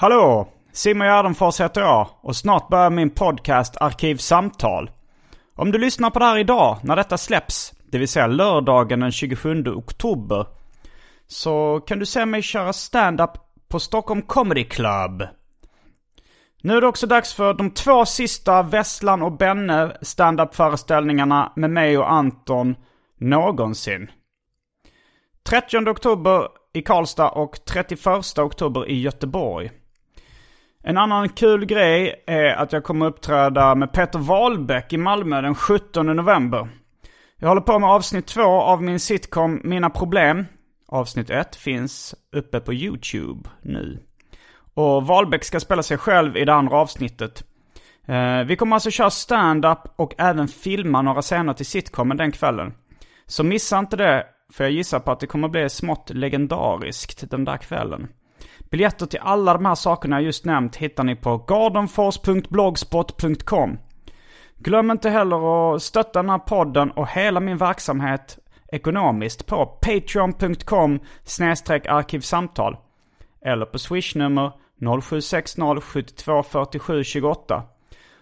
Hallå! Simon Gärdenfors heter jag och snart börjar min podcast Arkivsamtal. Om du lyssnar på det här idag när detta släpps, det vill säga lördagen den 27 oktober, så kan du se mig köra stand-up på Stockholm Comedy Club. Nu är det också dags för de två sista Vesslan och Benne stand-up föreställningarna med mig och Anton någonsin. 30 oktober i Karlstad och 31 oktober i Göteborg. En annan kul grej är att jag kommer uppträda med Peter Wahlbeck i Malmö den 17 november. Jag håller på med avsnitt två av min sitcom Mina Problem. Avsnitt ett finns uppe på YouTube nu. Och Wahlbeck ska spela sig själv i det andra avsnittet. Eh, vi kommer alltså köra stand-up och även filma några scener till sitcomen den kvällen. Så missa inte det, för jag gissar på att det kommer bli smått legendariskt den där kvällen. Biljetter till alla de här sakerna jag just nämnt hittar ni på gardenfors.blogspot.com. Glöm inte heller att stötta den här podden och hela min verksamhet ekonomiskt på patreon.com arkivsamtal. Eller på swishnummer 0760 72 47 28.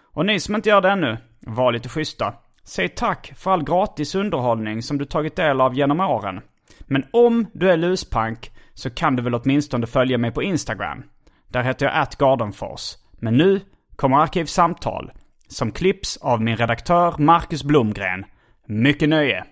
Och ni som inte gör det ännu, var lite schyssta. Säg tack för all gratis underhållning som du tagit del av genom åren. Men om du är luspank så kan du väl åtminstone följa mig på Instagram. Där heter jag atgardenfors. Men nu kommer Arkivsamtal. Som klipps av min redaktör Marcus Blomgren. Mycket nöje!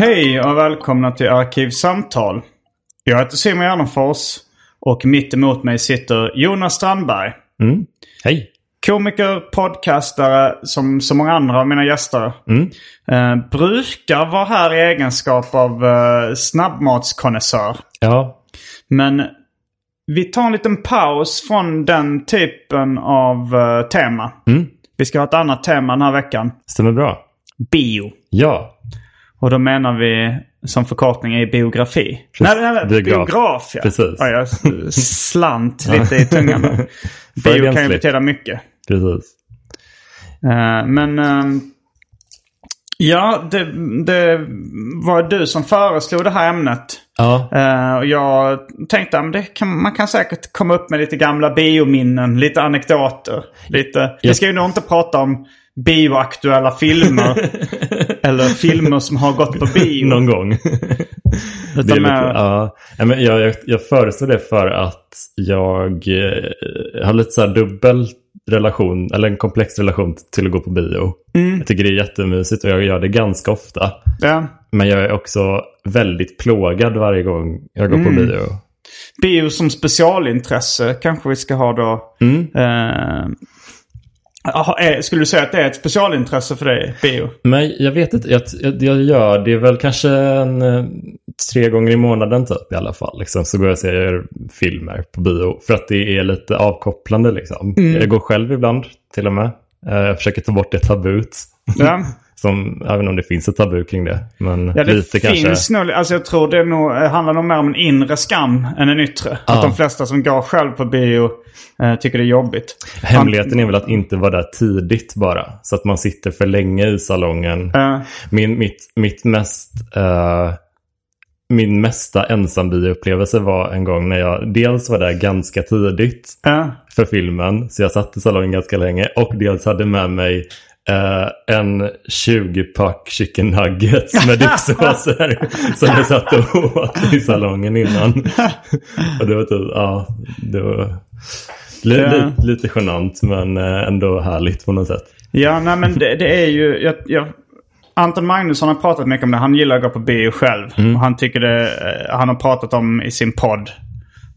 Hej och välkomna till Arkivsamtal. Jag heter Simon Gärdenfors och mitt emot mig sitter Jonas Strandberg. Mm. Hej. Komiker, podcastare som så många andra av mina gäster. Mm. Eh, brukar vara här i egenskap av eh, snabbmatskonnässör. Ja. Men vi tar en liten paus från den typen av eh, tema. Mm. Vi ska ha ett annat tema den här veckan. Stämmer bra. Bio. Ja. Och då menar vi som förkortning är biografi. Precis. Nej, nej, Biograf. biograf ja. Precis. Ja, jag slant lite i tungan. där. Bio kan ju betyda mycket. Precis. Eh, men ehm, ja, det, det var du som föreslog det här ämnet. Ja. Eh, och jag tänkte att kan, man kan säkert komma upp med lite gamla biominnen, lite anekdoter. Lite. Vi ska ju nog inte prata om bioaktuella filmer. eller filmer som har gått på bio. Någon gång. Utan Det är lite, mer- ja. Men jag, jag, jag föreslår det för att jag eh, har lite så här dubbel relation, eller en komplex relation till att gå på bio. Mm. Jag tycker det är jättemysigt och jag gör det ganska ofta. Ja. Men jag är också väldigt plågad varje gång jag går Mm. på bio. Bio som specialintresse kanske vi ska ha då. Mm. Eh, aha, är- skulle du säga att det är ett specialintresse för dig, bio? Men jag vet inte, jag, jag, gör det väl kanske en, eh, tre gånger i månaden typ i alla fall. Liksom. Så går jag och ser filmer på bio för att det är lite avkopplande. Liksom. Jag går själv ibland till och med. Eh, Jag försöker ta bort det tabut. Ja. Som, även om det finns ett tabu kring det. Men Ja, det lite finns kanske. nog, alltså jag tror det nog, eh, handlar nog mer om en inre skam än en yttre. Att Ja. de flesta som går själv på bio eh, tycker det är jobbigt. Hemligheten är väl att inte vara där tidigt bara. Så att man sitter för länge i salongen. Eh, Min, mitt, mitt mest... eh, min mesta ensambioupplevelse var en gång när jag dels var där ganska tidigt Ja. för filmen. Så jag satt i salongen ganska länge. Och dels hade med mig eh, en 20-pack chicken nuggets med dippsåser. som jag satt och åt i salongen innan. och det var typ, ja, det var li, Ja. li, lite genant men eh, ändå härligt på något sätt. Ja, nej men det, det är ju... Jag, jag, Anton Magnusson har pratat mycket om det. Han gillar att gå på bio själv. Och han tycker det... eh, Han har pratat om i sin podd,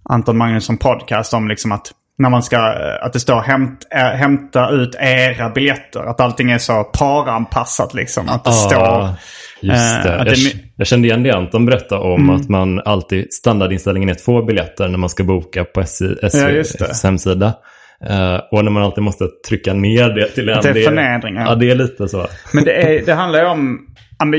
Anton Magnusson podcast, om liksom att när man ska... eh, Att det står hämt, äh, hämta ut era biljetter. Att allting är så paranpassat liksom. Att det står... Just det. att Jag, det- jag kände igen det Anton berätta om att man alltid, standardinställningen är två biljetter när man ska boka på SJ, Ja, hemsida. Eh, och när man alltid måste trycka ner det till en. det är förnedring, ja. Ja, det är lite så. Men det, är, det handlar ju om...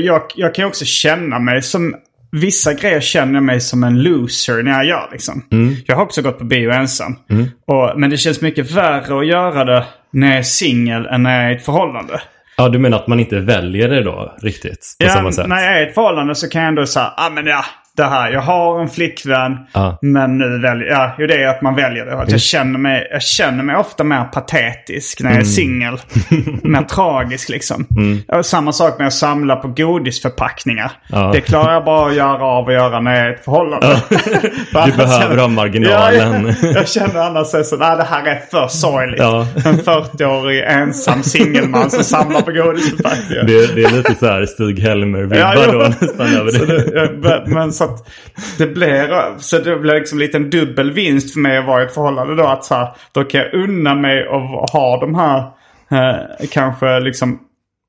Jag, jag kan ju också känna mig som... Vissa grejer känner jag mig som en loser när jag gör. Liksom. Jag har också gått på bio ensam. Och, men det känns mycket värre att göra det när jag är singel än när jag är i ett förhållande. Ja, du menar att man inte väljer det då riktigt på Ja, samma sätt? när jag är i ett förhållande så kan jag ändå säga, ah, men ja, det här, jag har en flickvän. Ja. Men nu väljer ja, jo, det är att man väljer det. Att jag, känner mig, jag känner mig ofta mer patetisk när jag är Mm. singel. mer tragisk liksom. Ja, Samma sak med att samla på godisförpackningar. Ja. Det klarar jag bara att göra av att göra när jag är i ett förhållande. För Du behöver ha marginalen. Ja, jag, jag känner annars så, så nej, det här är för sorgligt. Ja. En 40-årig ensam singelman som samlar på godisförpackningar. Det, det är lite så här Stig-Helmer-vibbar Ja, jo. då nästan över Så det. det, men- men så att det blir, så det blir liksom lite en dubbel vinst för mig att vara i ett förhållande då. Att så här, då kan jag unna mig att ha de här eh, kanske liksom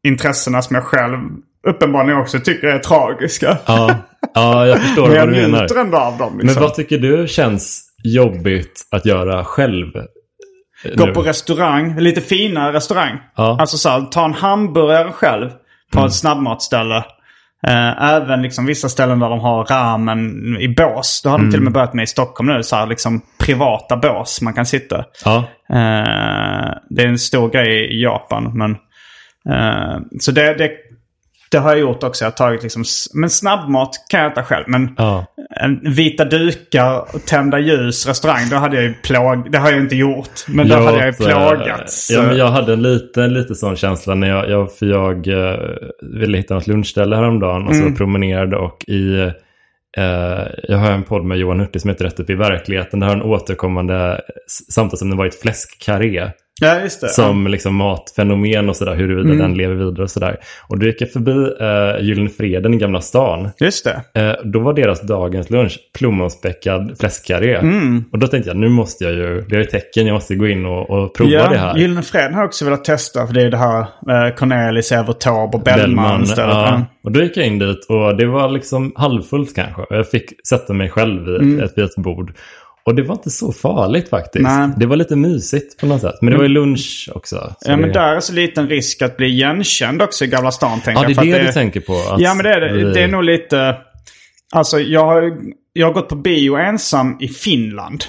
intressena som jag själv uppenbarligen också tycker är tragiska. Ja, ja, jag förstår Men jag vad du menar. ändå av dem. Men Liksom. vad tycker du känns jobbigt att göra själv? eh, Gå nu? på restaurang, lite finare restaurang. Ja. Alltså så här, ta en hamburgare själv på ett snabbmatsställe. Eh, även liksom vissa ställen där de har ramen i bås. Det har de till och med börjat med i Stockholm nu. Så här, liksom privata bås man kan sitta. Ja, Eh, det är en stor grej i Japan. Men, eh, så det, det, det har jag gjort också. Jag har tagit liksom, men snabbmat kan jag äta själv. Men ja. en vita dukar tända ljus restaurang, då hade jag ju plåg... Det har jag inte gjort. Men då Jag hade jag ju eh, plågats. Ja, men jag hade en liten, lite sån känsla när jag, jag för jag eh, ville hitta något lunchställe häromdagen och Mm. så promenerade och i, eh, jag har en podd med Johan Hurtig som heter Rätt upp i verkligheten. Där har en återkommande samtalsämne varit fläskkarré. Ja, just det. Som liksom matfenomen och sådär, huruvida Mm. den lever vidare och sådär. Och då gick jag förbi eh, Gyllene Freden i Gamla stan. Just det. Eh, då var deras dagens lunch plommonspäckad fläskkarré. Mm. Och då tänkte jag, nu måste jag ju, det är ett tecken, jag måste gå in och, och prova det här. Gyllene Freden har jag också velat testa. För det är det här eh, Cornelis, Evertorp och Bellman stället. ja. Och då gick jag in dit och det var liksom halvfullt kanske. Och jag fick sätta mig själv vid ett, vid ett bord. Och det var inte så farligt faktiskt. Mm. Nej. Mm. Det var lite mysigt på något sätt. Men det var ju lunch också. så Ja, men det... där är så liten risk att bli igenkänd också i Gamla stan. Tänker Ja, det är det att du tänker på. att Ja, men det är det. Det är nog lite... Alltså, jag har, jag har gått på bio ensam i Finland.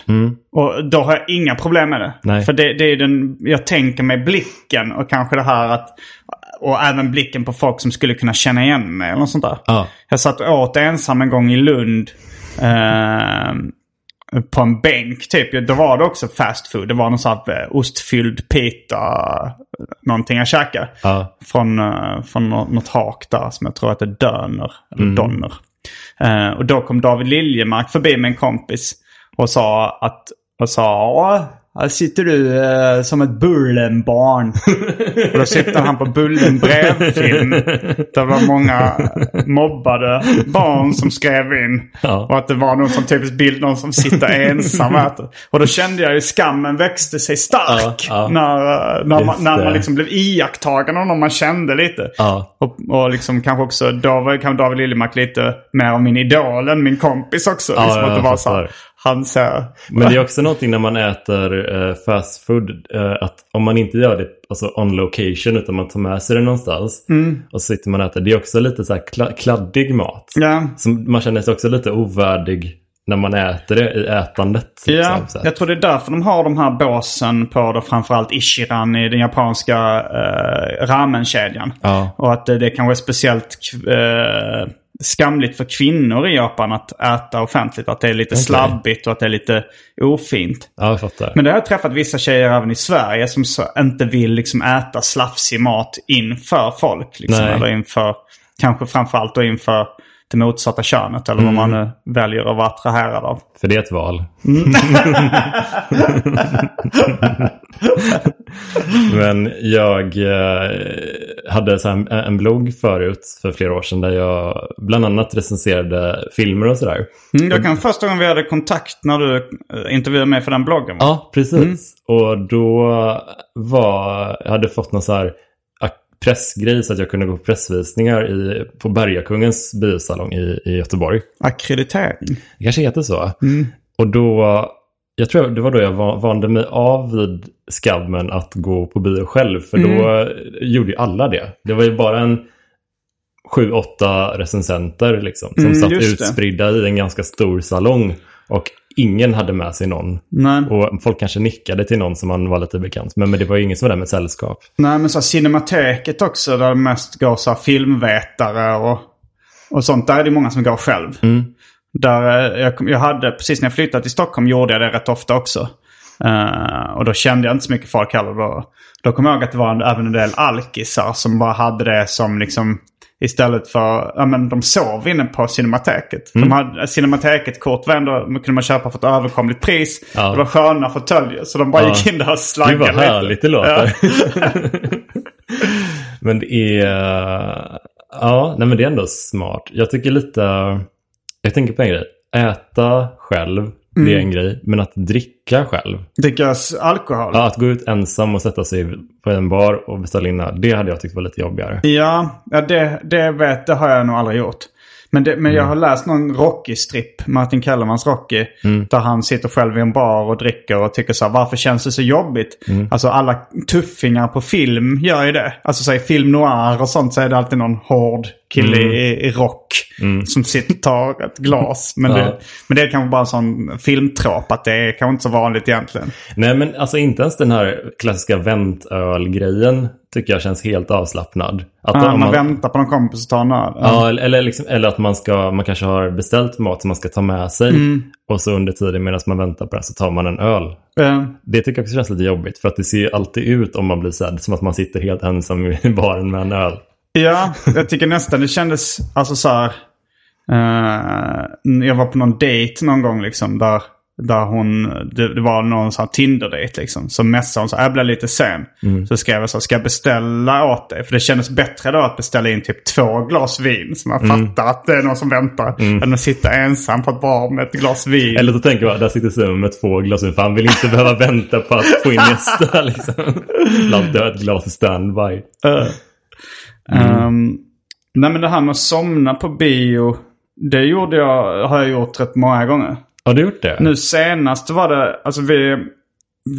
Och då har jag inga problem med det. Mm. Nej. För det, det är den... Jag tänker mig blicken och kanske det här att... Och även blicken på folk som skulle kunna känna igen mig eller något sånt där. Ja. Jag satt åt ensam en gång i Lund. Eh, på en bänk typ. Då var det också fast food. Det var någon sån här eh, ostfylld pita. Någonting jag käkade. Ja. Från, eh, från nå- något hak där som jag tror att det är Döner. Eller Mm. Donner. Eh, och då kom David Liljemark förbi med en kompis. Och sa att... Och sa "Åh, här sitter du eh, som ett Bullenbarn. och då syftade han på Bullen brevfilm. Där det var många mobbade barn som skrev in. Ja. Och att det var någon som typisk bild, någon som sitter ensam och då kände jag ju skammen växte sig stark. Ja, ja. När, när, man, när man liksom blev iakttagen av någon man kände lite. Och, och liksom kanske också, då var kanske David Liljemark lite mer av min idol än min kompis också. Liksom att det var så här, han säger... Men det är också någonting när man äter eh, fast food. eh, att om man inte gör det alltså on location utan man tar med sig det någonstans. Mm. Och så sitter man och äter. Det är också lite så här kla- kladdig mat. Ja, Som man känner sig också lite ovärdig när man äter det i ätandet. Ja, liksom, jag tror det är därför de har de här båsen på då framförallt Ishiran i den japanska uh, ramenkedjan. Ja. Och att det, det kanske är speciellt uh, skamligt för kvinnor i Japan att äta offentligt. Att det är lite slabbigt och att det är lite ofint. ja, jag fattar. Men det har jag träffat vissa tjejer även i Sverige som inte vill liksom äta slafsig mat inför folk. Liksom, Nej. eller inför, kanske framförallt då inför det motsatta könet. Eller vad man nu väljer att vara attraherad av. För det är ett val. Men jag eh, hade så en, blogg förut för flera år sedan där jag bland annat recenserade filmer och sådär. Mm, jag kan första gången vi hade kontakt när du eh, intervjuade mig för den bloggen. va? Ja, precis. Och då var, jag hade fått någon så här pressgrej så att jag kunde gå på pressvisningar i, på Bergakungens biosalong i, i Göteborg. Akkreditering. Det kanske heter så. Och då, jag tror det var då jag va- vande mig av vid skabben att gå på bio själv. För då gjorde ju alla det. Det var ju bara en sju, åtta recensenter liksom, som Mm, satt just det. utspridda i en ganska stor salong. Och ingen hade med sig någon. Nej. Och folk kanske nickade till någon som man var lite bekant med. Men det var ju ingen som var där med sällskap. Nej, men så Cinemateket också där det mest går så filmvetare och, och sånt. Där är det många som går själv. Där, eh, jag, jag hade, precis när jag flyttade till Stockholm gjorde jag det rätt ofta också. Eh, och då kände jag inte så mycket folk heller. Då, då kom jag ihåg att det var en, även en del alkisar som bara hade det som liksom Istället för, ja men de sov inne på Cinemateket. De hade, Cinemateket-kort var ändå, kunde man köpa för ett överkomligt pris. Ja. Det var sköna fåtöljer. Så de bara Ja. gick in där och Gud slaggade vad lite. härligt det låter. men det är... Ja, nej men det är ändå smart. Jag tycker lite... Jag tänker på en grej. Äta själv, det Mm. är en grej. Men att dricka själv. Drickas alkohol? Ja, att gå ut ensam och sätta sig på en bar och beställa in det hade jag tyckt var lite jobbigare. Ja, ja det, det, vet, det har jag nog aldrig gjort. Men, det, men jag Mm. har läst någon Rocky-stripp, Martin Kellermans Rocky. Mm. Där han sitter själv i en bar och dricker och tycker så här, varför känns det så jobbigt? Mm. Alltså alla tuffingar på film gör ju det. Alltså så i film noir och sånt så är det alltid någon hård kille Mm. i, i rock. Som sitter och tar ett glas. Men, Ja. det, men det är kanske bara en sån filmtråp att det är kanske inte så vanligt egentligen. Nej, men alltså inte ens den här klassiska väntöl-grejen tycker jag känns helt avslappnad. Att Ja, om man, väntar på någon kompis att ta en öl. Ja, eller, eller, liksom, eller att man, ska, man kanske har beställt mat som man ska ta med sig. Mm. Och så under tiden medan man väntar på den så tar man en öl. Eh, Det tycker jag också känns lite jobbigt. För att det ser ju alltid ut om man blir sedd som att man sitter helt ensam i baren med en öl. Ja, jag tycker nästan det kändes alltså så här. eh, jag var på någon dejt någon gång liksom där, där hon, det, det var någon sån här Tinder-dejt liksom. Så messade hon så här, jag blev lite sen. Så skrev jag så här, ska jag beställa åt dig? För det kändes bättre då att beställa in typ två glas vin. Så man fattar att det är någon som väntar. Än att sitta ensam på ett bar med ett glas vin. Eller så tänker man, där sitter Simon med två glas vin. För han vill inte behöva vänta på att få in nästa. Liksom. Ha ett glas i standby. Ehm, nej men det här med att somna på bio. Det gjorde jag, har jag gjort rätt många gånger. Har du gjort det? Nu senast var det, alltså vi,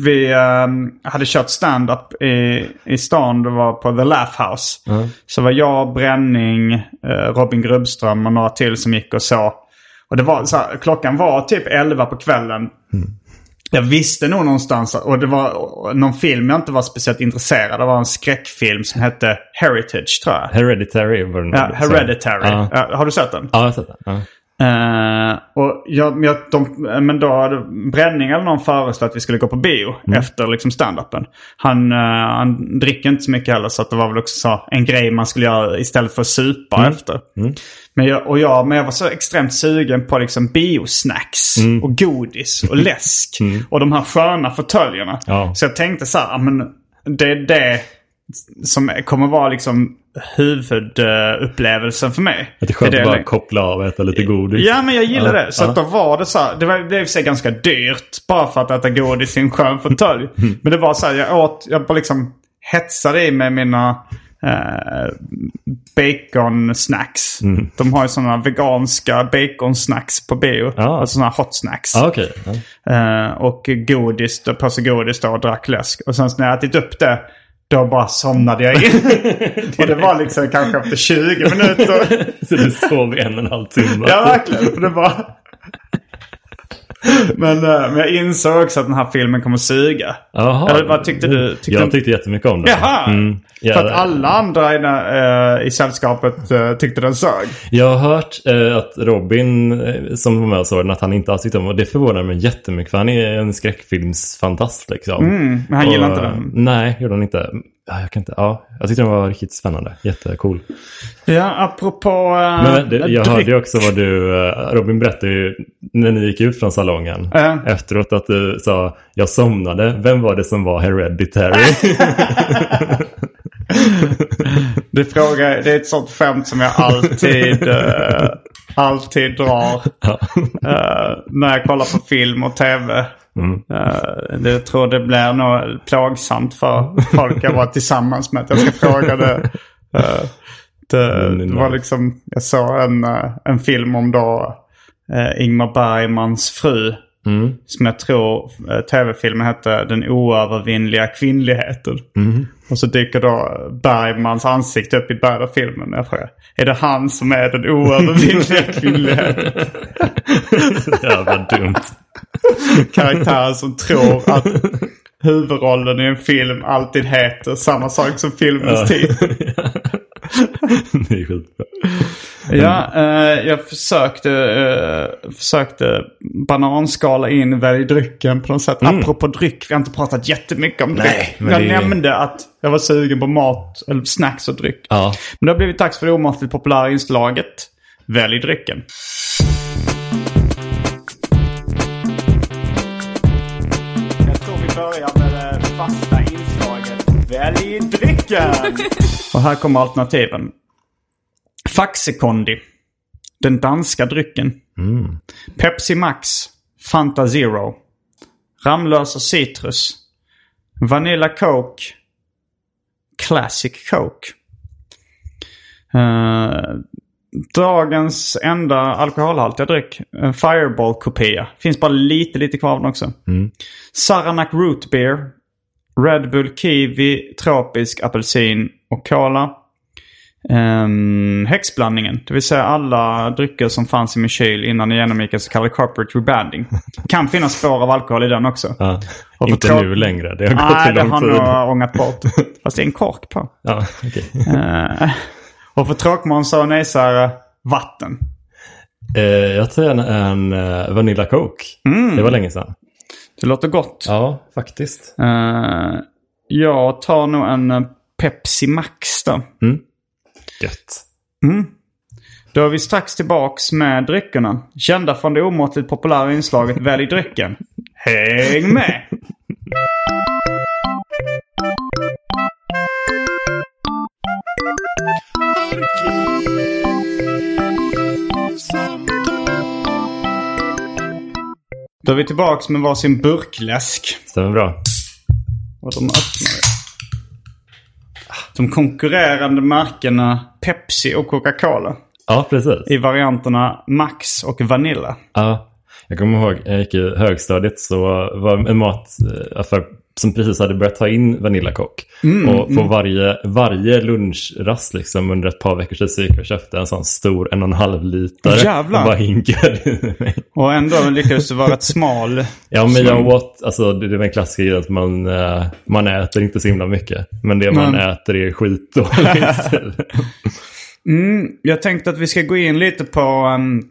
vi ehm, hade kört stand-up i, i stan. Det var på The Laugh House. Så var jag, Bränning, eh, Robin Grubbström och några till som gick och så. Och det var så här, klockan var typ 11 på kvällen. Jag visste nog någonstans, och det var någon film jag inte var speciellt intresserad av. Det var en skräckfilm som hette Heritage tror jag. Hereditary var den. Ja, Hereditary. Ja. Ja, har du sett den? ja, jag har sett den. Ja. Eh, och jag, jag, de, men då hade Bränning eller någon föreslog att vi skulle gå på bio efter liksom stand-upen. Han, eh, han dricker inte så mycket heller så att det var väl också så en grej man skulle göra istället för att supa efter. Men, jag, och jag, men jag var så extremt sugen på liksom biosnacks och godis och läsk. Och de här sköna fåtöljerna. Ja. Så jag tänkte så här, men det är det som kommer vara liksom huvudupplevelsen för mig. Att det är skönt Det att bara koppla av och äta lite godis. Ja, men jag gillar Ja, det. Så ja. att då var det så här. Det var, det sig ganska dyrt bara för att äta godis i en skön fåtölj. Mm. Men det var så här, jag åt, jag bara liksom hetsade i med mina eh, bacon-snacks. De har ju sådana veganska bacon-snacks på bio. Mm. Ja. Alltså sådana hot snacks. Ja, okej. Ja. Eh, och godis, då, påse godis då och drack läsk. Och sen så när jag ätit upp det, då bara somnade jag in. och det var liksom kanske efter 20 minuter. Så du sov en och en halv timme. ja, verkligen. För det var... men, eh, men jag insåg också att den här filmen kommer suga. Jaha. Eller vad tyckte du? Tyckte jag tyckte jättemycket om den. Jaha! Mm. Ja, För att alla andra i, den- eh, i sällskapet eh, tyckte den sög. Jag har hört att Robin som var med och såg den, att han inte alls tyckte om den. Och det förvånar mig jättemycket för han är en skräckfilmsfantast liksom. Mm, men han gillar inte den. Nej, gjorde han inte. Ja, jag, kan inte. Ja, jag tyckte den var riktigt spännande. Jättecool. Ja, apropå... eh, Men det, jag dryck- hörde ju också vad du, eh, Robin berättade ju när ni gick ut från salongen. Ja. Efteråt att du sa, jag somnade. Vem var det som var hereditary? Det, frågar, det är ett sånt skämt som jag alltid, eh, alltid drar. Ja. när jag kollar på film och tv. Mm. Det, jag tror det blir nog plågsamt för folk jag var tillsammans med att jag ska fråga det. Eh, det, Mm, det var liksom, jag såg en, eh, en film om då eh, Ingmar Bergmans fru. Mm. Som jag tror tv-filmen hette Den oövervinnliga kvinnligheten. Mm. Och så dyker då Bergmans ansikte upp i av filmen. Jag frågar, är det han som är den oövervinnliga kvinnligheten? Jävla dumt. Karaktären som tror att huvudrollen i en film alltid heter samma sak som filmens titel. det är skitbra. Ja, eh, jag försökte, eh, försökte bananskala in drycken på något sätt. Apropå dryck, vi har inte pratat jättemycket om dryck. Nej, jag det- nämnde att jag var sugen på mat, eller snacks och dryck. Ja. Men det har blivit dags för det omåttligt populära inslaget Välj drycken. Drycken! Och här kommer alternativen. Faxekondi. Den danska drycken. Pepsi Max. Fanta Zero. Ramlösa citrus. Vanilla Coke. Classic Coke. Eh, dagens enda alkoholhaltiga dryck. En Fireball-kopia. Finns bara lite, lite kvar av den också. Saranac Root Beer. Red Bull Kiwi, Tropisk Apelsin och Cola. Um, häxblandningen, det vill säga alla drycker som fanns i min kyl innan jag genomgick en så kallad corporate rebanding. Kan finnas spår av alkohol i den också. Ja. Inte nu längre. Det har gått Nej, för det lång har tid. nog ångat bort. Fast det är en kork på. Ja, okej. Eh, och för tråkmånsar och nejsare, vatten. Eh, jag tar gärna en uh, Vanilla Coke. Det var länge sedan. Det låter gott. Ja, faktiskt. Eh, jag tar nog en eh, Pepsi Max då. Gött. Då är vi strax tillbaks med dryckerna. Kända från det omåttligt populära inslaget Välj drycken. Häng med! Då är vi tillbaks med varsin burkläsk. Stämmer bra. Och de öppnar. De konkurrerande märkena Pepsi och Coca-Cola. Ja, precis. I varianterna Max och Vanilla. Ja, jag kommer ihåg, jag gick i högstadiet så var en mataffär som precis hade börjat ta in Vanilla Coke. Mm, och på varje, varje lunchrast liksom under ett par veckors tid så gick jag och köpte en sån stor en och en halv liter. Jävlar. Och bara hinkade mig. Och ändå lyckades du vara rätt smal. Ja, men jag åt, alltså det det var en klassiker att man, eh, man äter inte så himla mycket. Men det man Men- äter är skitdåligt. Jag tänkte att vi ska gå in lite på um,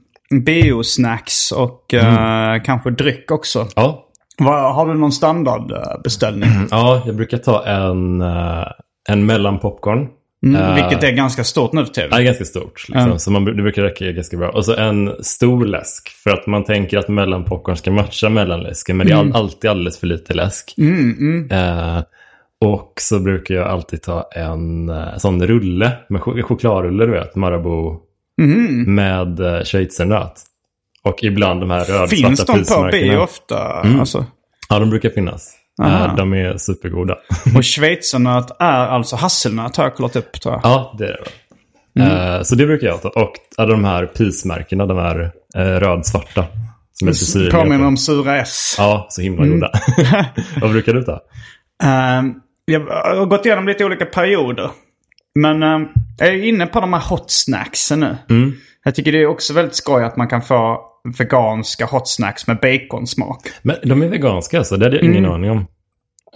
biosnacks och eh, kanske dryck också. ja. Vad, har du någon standardbeställning? ja, jag brukar ta en, eh, en mellanpopcorn. Mm, vilket är ganska stort nu för tiden. Ja, ganska stort. Liksom. Så man, det brukar räcka ganska bra. Och så en stor läsk. För att man tänker att mellanpopcorn ska matcha mellanläsken. Men det är all, alltid alldeles för lite läsk. Eh, och så brukar jag alltid ta en eh, sån rulle. Med ch- chokladrulle, du vet. Marabou. Med uh, schweizernöt. Och ibland de här rödsvarta Finns de på bio ofta? Alltså. Ja, de brukar finnas. Aha. Eh, de är supergoda. Och schweizernöt är alltså hasselnöt har jag kollat upp tror jag. Ja, det är det. väl. Eh, så det brukar jag ta. Och alla de här pismärkena, de här uh, rödsvarta. Som. Påminner om Sura S. Ja, så himla goda. Vad brukar du ta? Ehm, jag har gått igenom lite olika perioder. Men ehm, jag är inne på de här hot snacksen nu. Jag tycker det är också väldigt skoj att man kan få veganska hot snacks med baconsmak. Men de är veganska alltså? Det hade jag ingen Mm. aning om.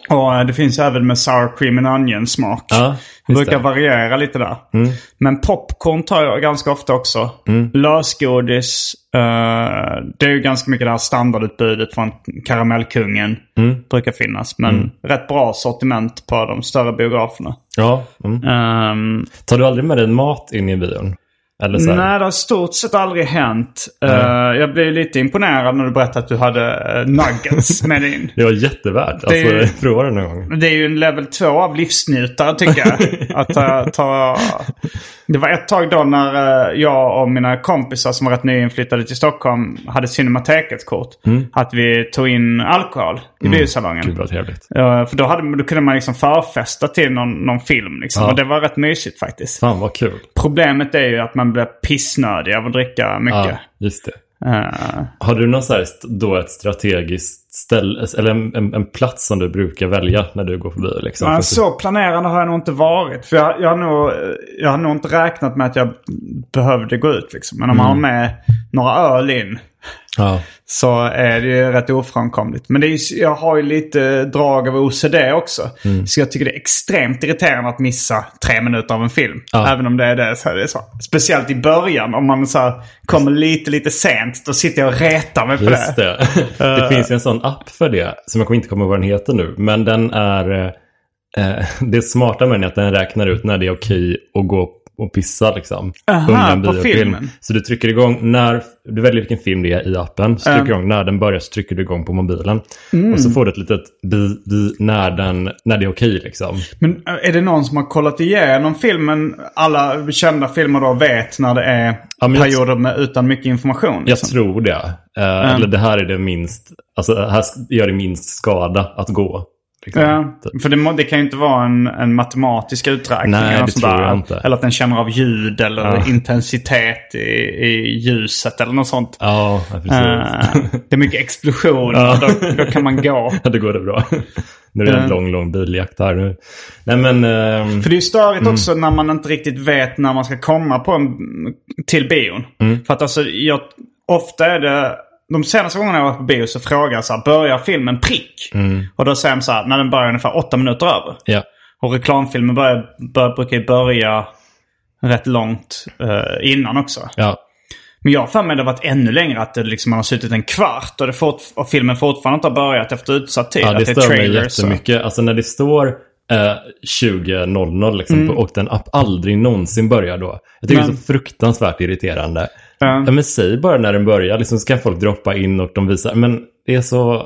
Och eh, det finns även med sour cream and onion smak. Ja, det brukar det. variera lite där. Men popcorn tar jag ganska ofta också. Lösgodis. eh, det är ju ganska mycket det här standardutbudet från Karamellkungen. Brukar finnas. Men rätt bra sortiment på de större biograferna. Ja. Mm. Ehm, Tar du aldrig med dig mat in i bion? Eller så här? Nej, det har stort sett aldrig hänt. Eh, jag blev lite imponerad när du berättade att du hade eh, nuggets med in. Det var jättevärt. Alltså, Det prova det någon gång. Det är ju en level 2 av livsnjutare tycker jag. att ta, ta... Det var ett tag då när eh, jag och mina kompisar som var rätt nyinflyttade till Stockholm hade Cinematekets kort. Att vi tog in alkohol i biosalongen. Gud vad trevligt. För då, hade, då kunde man liksom förfesta till någon, någon film. Liksom. Ja. Och det var rätt mysigt faktiskt. Fan vad kul. Problemet är ju att man blir pissnödig av att dricka mycket. Ja, just det. Eh, Har du någon så här, då ett strategiskt ställe, eller en, en, plats som du brukar välja när du går förbi? Liksom, Ja, så planerande har jag nog inte varit. För jag, jag, har nog, jag har nog inte räknat med att jag behövde gå ut. Liksom. Men om man har med några öl in ja. så är det ju rätt ofrånkomligt. Men det är, jag har ju lite drag av OCD också. Mm. Så jag tycker det är extremt irriterande att missa tre minuter av en film. Ja. Även om det är det. Så är det så. Speciellt i början om man så här, kommer lite, lite sent. Då sitter jag och retar mig på Just det. det. det finns en sån app för det, som jag kommer inte komma ihåg vad den heter nu. Men den är... eh, Eh, det smarta med den är att den räknar ut när det är okej att gå och pissa liksom. Aha, på biofilm. filmen. Så du trycker igång när... Du väljer vilken film det är i appen. Så trycker du igång när den börjar så trycker du igång på mobilen. Mm. Och så får du ett litet bi, bi när, den, när det är okej liksom. Men äh, är det någon som har kollat igenom filmen? Alla kända filmer då vet när det är Ja, jag- perioder med, utan mycket information? Jag liksom. tror det. Eh, Eller det här är det minst... Alltså här gör det minst skada att gå. Liksom. Ja, Typ. för det, det kan ju inte vara en, en matematisk uträkning. Nej, eller sånt där. jag inte. Eller att den känner av ljud eller Ja. intensitet i, i ljuset eller något sånt. Ja, precis. Eh, det är mycket explosioner. Ja. Då, då kan man gå. Ja, det går det bra. Nu är det en Ja. lång, lång biljakt här nu. Nej, men... ehm, För det är ju störigt Mm. också när man inte riktigt vet när man ska komma på en, till bion. Mm. För att alltså, jag, ofta är det... De senaste gångerna jag var på bio så frågar jag så här, börjar filmen prick? Mm. Och då säger de så här, när den börjar ungefär åtta minuter över. ja. Och reklamfilmer börjar, bör, brukar ju börja rätt långt eh, innan också. ja. Men jag har för mig det varit ännu längre att det liksom, man har suttit en kvart och, det fort, och filmen fortfarande inte har börjat efter utsatt tid. Ja, att det stör mig jättemycket. Alltså när det står eh, 20.00 liksom, Mm. och den app aldrig någonsin börjar då. Jag tycker det Men- är så fruktansvärt irriterande. Ja. Ja, men säg bara när den börjar, liksom, så kan folk droppa in och de visar. Men det är så...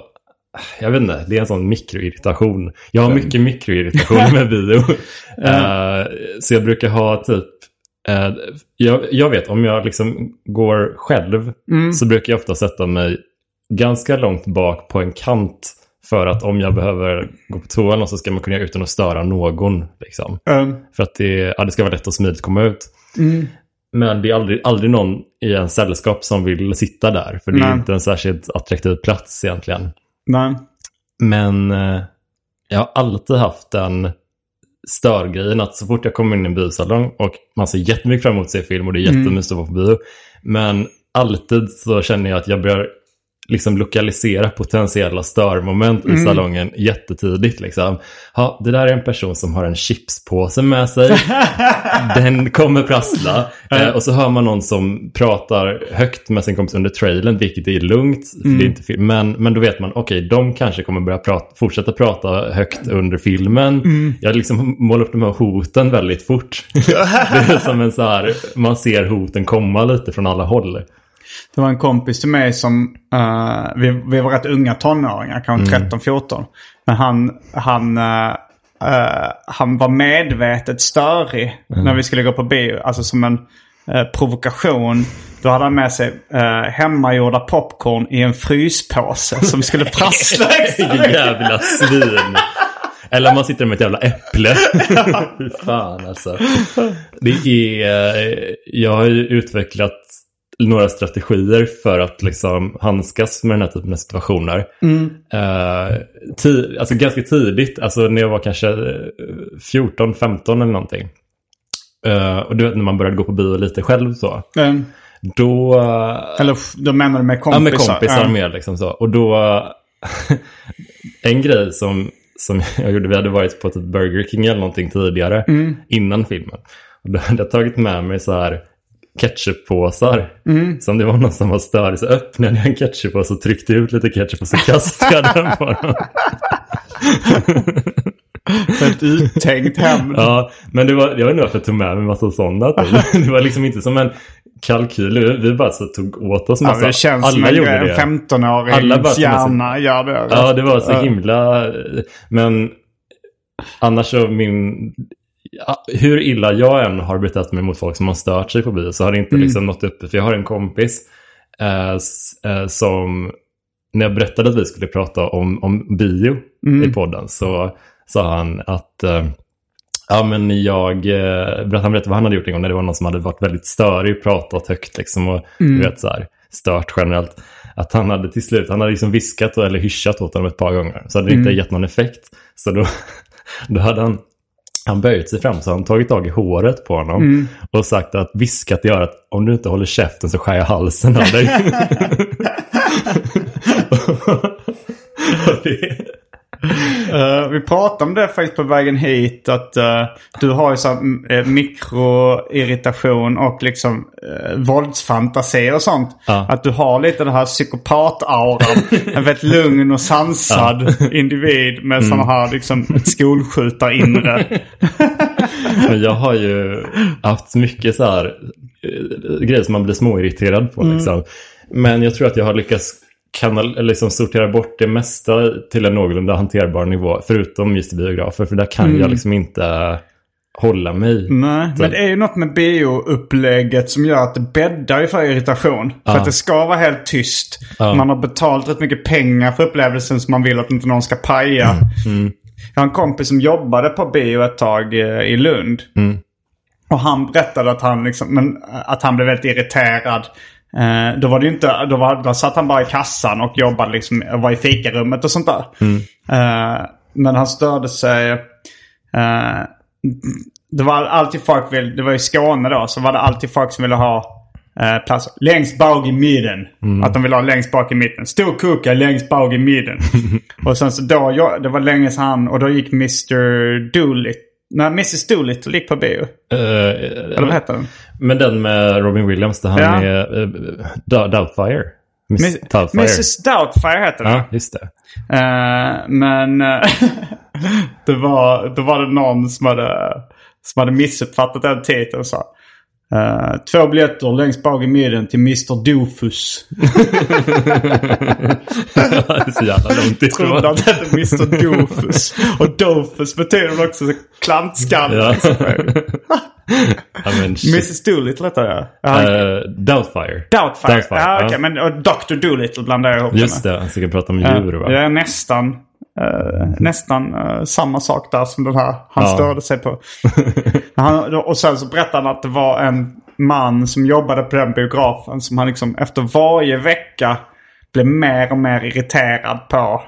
Jag vet inte, det är en sån mikroirritation. Jag har mycket mikroirritation med video. Eh, så jag brukar ha typ... eh, jag, jag vet, om jag liksom går själv så brukar jag ofta sätta mig ganska långt bak på en kant. För att om jag behöver gå på toan så ska man kunna göra utan att störa någon. Liksom. Eh, För att det, ja, det ska vara lätt och smidigt att komma ut. Men det är aldrig, aldrig någon i en sällskap som vill sitta där. För det är Nej. inte en särskilt attraktiv plats egentligen. nej. Men eh, jag har alltid haft den störgrejen att så fort jag kommer in i en biosalong och man ser jättemycket fram emot att se film och det är jättemysigt att vara på bio. Men alltid så känner jag att jag börjar liksom lokalisera potentiella störmoment i salongen jättetidigt. Liksom. Ja, det där är en person som har en chipspåse med sig. Den kommer prassla. Eh, och så hör man någon som pratar högt med sin kompis under trailern, vilket är lugnt. För det är inte. Men, men då vet man, okej, de kanske kommer börja prata, fortsätta prata högt under filmen. Jag liksom målar upp de här hoten väldigt fort. det är som en så här, man ser hoten komma lite från alla håll. Det var en kompis till mig som, eh, vi, vi var rätt unga tonåringar, kanske 13-14. Men han, han, eh, eh, han var medvetet störig när vi skulle gå på bio. Alltså som en provokation. Då hade han med sig uh, hemmagjorda popcorn i en fryspåse som skulle prassla jävla svin. Eller man sitter med ett jävla äpple. Fan alltså. Det är, jag har ju utvecklat några strategier för att liksom handskas med den här typen av situationer. Eh, ti- alltså ganska tidigt, alltså när jag var kanske eh, 14-15 eller någonting. Eh, och du vet när man började gå på bio lite själv så. Mm. Då... eh, Eller då menar du med Ja, kompisar? med kompisar Ja. med liksom så. Och då... en grej som, som jag gjorde, vi hade varit på typ Burger King eller någonting tidigare, Mm. innan filmen. Och då hade jag tagit med mig så här ketchuppåsar. Mm. Som det var någon som var störig. Så öppnade jag en ketchuppåse och tryckte ut lite ketchup och så kastade jag den på dem. Ett uttänkt hem. Ja, men det var, jag vet inte varför jag tog med mig en massa sådana. Det var liksom inte som en kalkyl. Vi- bara så tog åt oss Ja, massa. men det känns som Alla en, gjorde en det. 15-årings med sig- hjärna gör det. Ja, det var så Ja. himla... Men annars så min... Hur illa jag än har betett mig mot folk som har stört sig på bio så har det inte liksom nått upp. För jag har en kompis eh, eh, som... När jag berättade att vi skulle prata om, om bio i podden så sa han att... Eh, ja, men jag... Eh, berättade, han berättade vad han hade gjort en gång när det var någon som hade varit väldigt störig, pratat högt liksom och du vet så här stört generellt. Att han hade till slut, han hade liksom viskat eller hyschat åt honom ett par gånger. Så hade det inte gett någon effekt. Så då, då hade han, han böjt sig fram så han tagit tag i håret på honom. Och sagt att viskat gör att om du inte håller käften så skär jag halsen av dig. Det, Eh, vi pratade om det faktiskt på vägen hit. Att eh, du har ju så här, uh, mikroirritation och liksom uh, våldsfantasier och sånt. Att du har lite den här psykopat-auran. en väldigt lugn och sansad individ med Mm. sådana här liksom skolskjutarinre. Men jag har ju haft mycket så här grejer som man blir småirriterad på. Liksom. Men jag tror att jag har lyckats kanal, liksom sortera bort det mesta till en någorlunda hanterbar nivå. Förutom just biografer, för där kan jag liksom inte hålla mig. Nej, men det är ju något med bioupplägget som gör att det bäddar ju för irritation. För att det ska vara helt tyst. Man har betalat rätt mycket pengar för upplevelsen som man vill att inte någon ska paja. Jag har en kompis som jobbade på bio ett tag eh, i Lund. Och han berättade att han, liksom, men, att han blev väldigt irriterad. Eh, då var det inte, då, var, då satt han bara i kassan och jobbade liksom, och var i fikarummet och sånt där. Eh, men han störde sig. eh, det var alltid folk, vill, det var i Skåne då, så var det alltid folk som ville ha eh, plats längst bak i mitten. Att de ville ha längst bak i mitten. Stor kuka längst bak i mitten. och sen så då, jag, det var länge sedan han, och då gick Mr Doolittle. Nej, Mrs Doolittle gick på bio. Eh, Eller vad heter den? men den med Robin Williams, där han Ja. är uh, Doubtfire. Miss Miss, Doubtfire. Mrs Doubtfire heter den. Ja, just det. Eh, men det var, då var det någon som hade, som hade missuppfattat den titeln och sa. Eh, två biljetter längst bak i mitten till Mr Dofus. det är så jävla långt Trodde ifrån. att det hette Mr Dofus. Och Dofus betyder också klantskalle. Ja. ja, men shit. Mrs Doolittle heter det. Ja, Eh, Doubtfire. Doubtfire. Doubtfire, Ja, okej. ja. Men och Dr Doolittle blandar jag ihop Just med. det, han ska prata om Ja, djur va? Är nästan, eh, nästan eh, samma sak där som den här han Ja. störde sig på. han, och sen så berättade han att det var en man som jobbade på den biografen som han liksom efter varje vecka blev mer och mer irriterad på.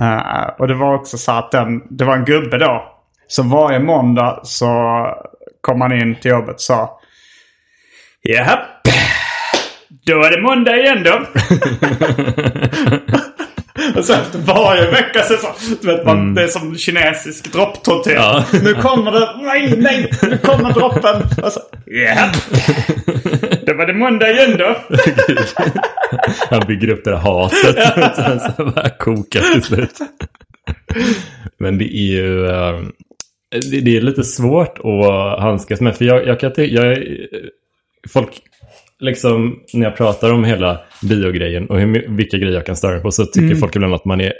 Eh, och det var också så att den, det var en gubbe då. Så varje måndag så kom han in till jobbet och sa Japp, då är det måndag igen då. Och så efter varje vecka så, du vet man, det är som kinesisk dropptortyr. Ja. Nu kommer det, nej, nej, nu kommer droppen. Och så, ja. Då var det måndag igen då. Han bygger upp det där hatet. och sen så bara kokar till slut. Men det är ju... eh, det, det är lite svårt att handskas med. För jag, jag kan jag, Folk, liksom när jag pratar om hela biogrejen och hur, vilka grejer jag kan störa mig på så tycker folk ibland att man är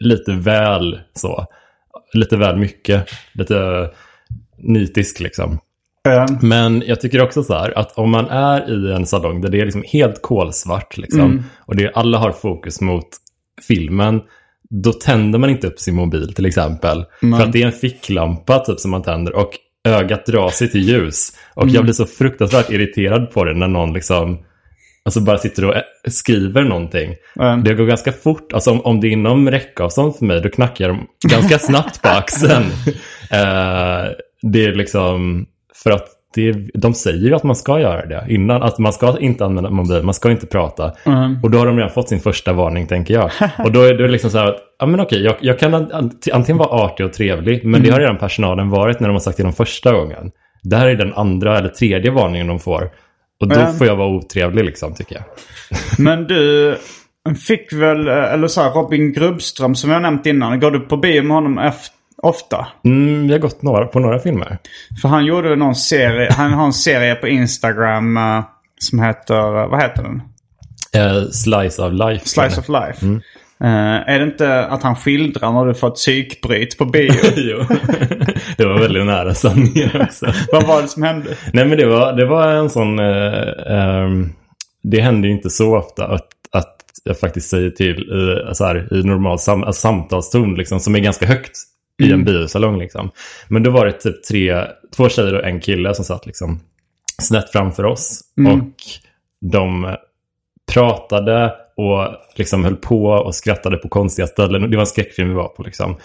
lite väl så. Lite väl mycket. Lite nitisk liksom. Eh, Men jag tycker också så här att om man är i en salong där det är liksom helt kolsvart liksom, och det alla har fokus mot filmen, då tänder man inte upp sin mobil till exempel. För att det är en ficklampa typ som man tänder och ögat drar sig till ljus. Och jag blir så fruktansvärt irriterad på det när någon liksom Alltså bara sitter och eh, skriver någonting. Mm. Det går ganska fort. Alltså om, om det är inom räckavstånd för mig, då knackar jag dem ganska snabbt på axeln. Eh, det är liksom för att det, de säger ju att man ska göra det innan. Att man ska inte använda mobil, man ska inte prata. Mm. Och då har de redan fått sin första varning tänker jag. Och då är det liksom så här att, ja men okej, jag, jag kan antingen vara artig och trevlig, men det har redan personalen varit när de har sagt till dem första gången. Det här är den andra eller tredje varningen de får. Och då Mm. får jag vara otrevlig liksom tycker jag. Men du fick väl, eh, eller så här, Robin Grubbström som jag nämnt innan. Går du på bio med honom eft- ofta? Mm, jag har gått några, på några filmer. För han gjorde någon serie, han har en serie på Instagram eh, som heter, eh, vad heter den? Eh, Slice of Life. Slice of Life. Eh, är det inte att han skildrar när du får ett psykbryt på bio? jo, det var väldigt nära sanningen också. vad var det som hände? Nej men det var, det var en sån, ehm, det händer ju inte så ofta att, att jag faktiskt säger till i, så här, i normal sam, alltså, samtalston liksom, som är ganska högt i en biosalong liksom. Men då var det typ tre, två tjejer och en kille som satt liksom snett framför oss. Och de pratade och liksom höll på och skrattade på konstiga ställen. Det var en skräckfilm vi var på liksom.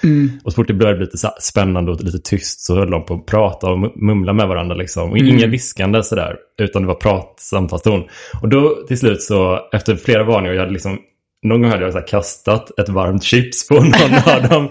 Och så fort det började bli lite spännande och lite tyst så höll de på att prata och mumla med varandra liksom. Och inga viskande sådär, utan det var prat, samtalston. Och då till slut så, efter flera varningar, jag hade liksom någon gång hade jag så kastat ett varmt chips på någon av dem.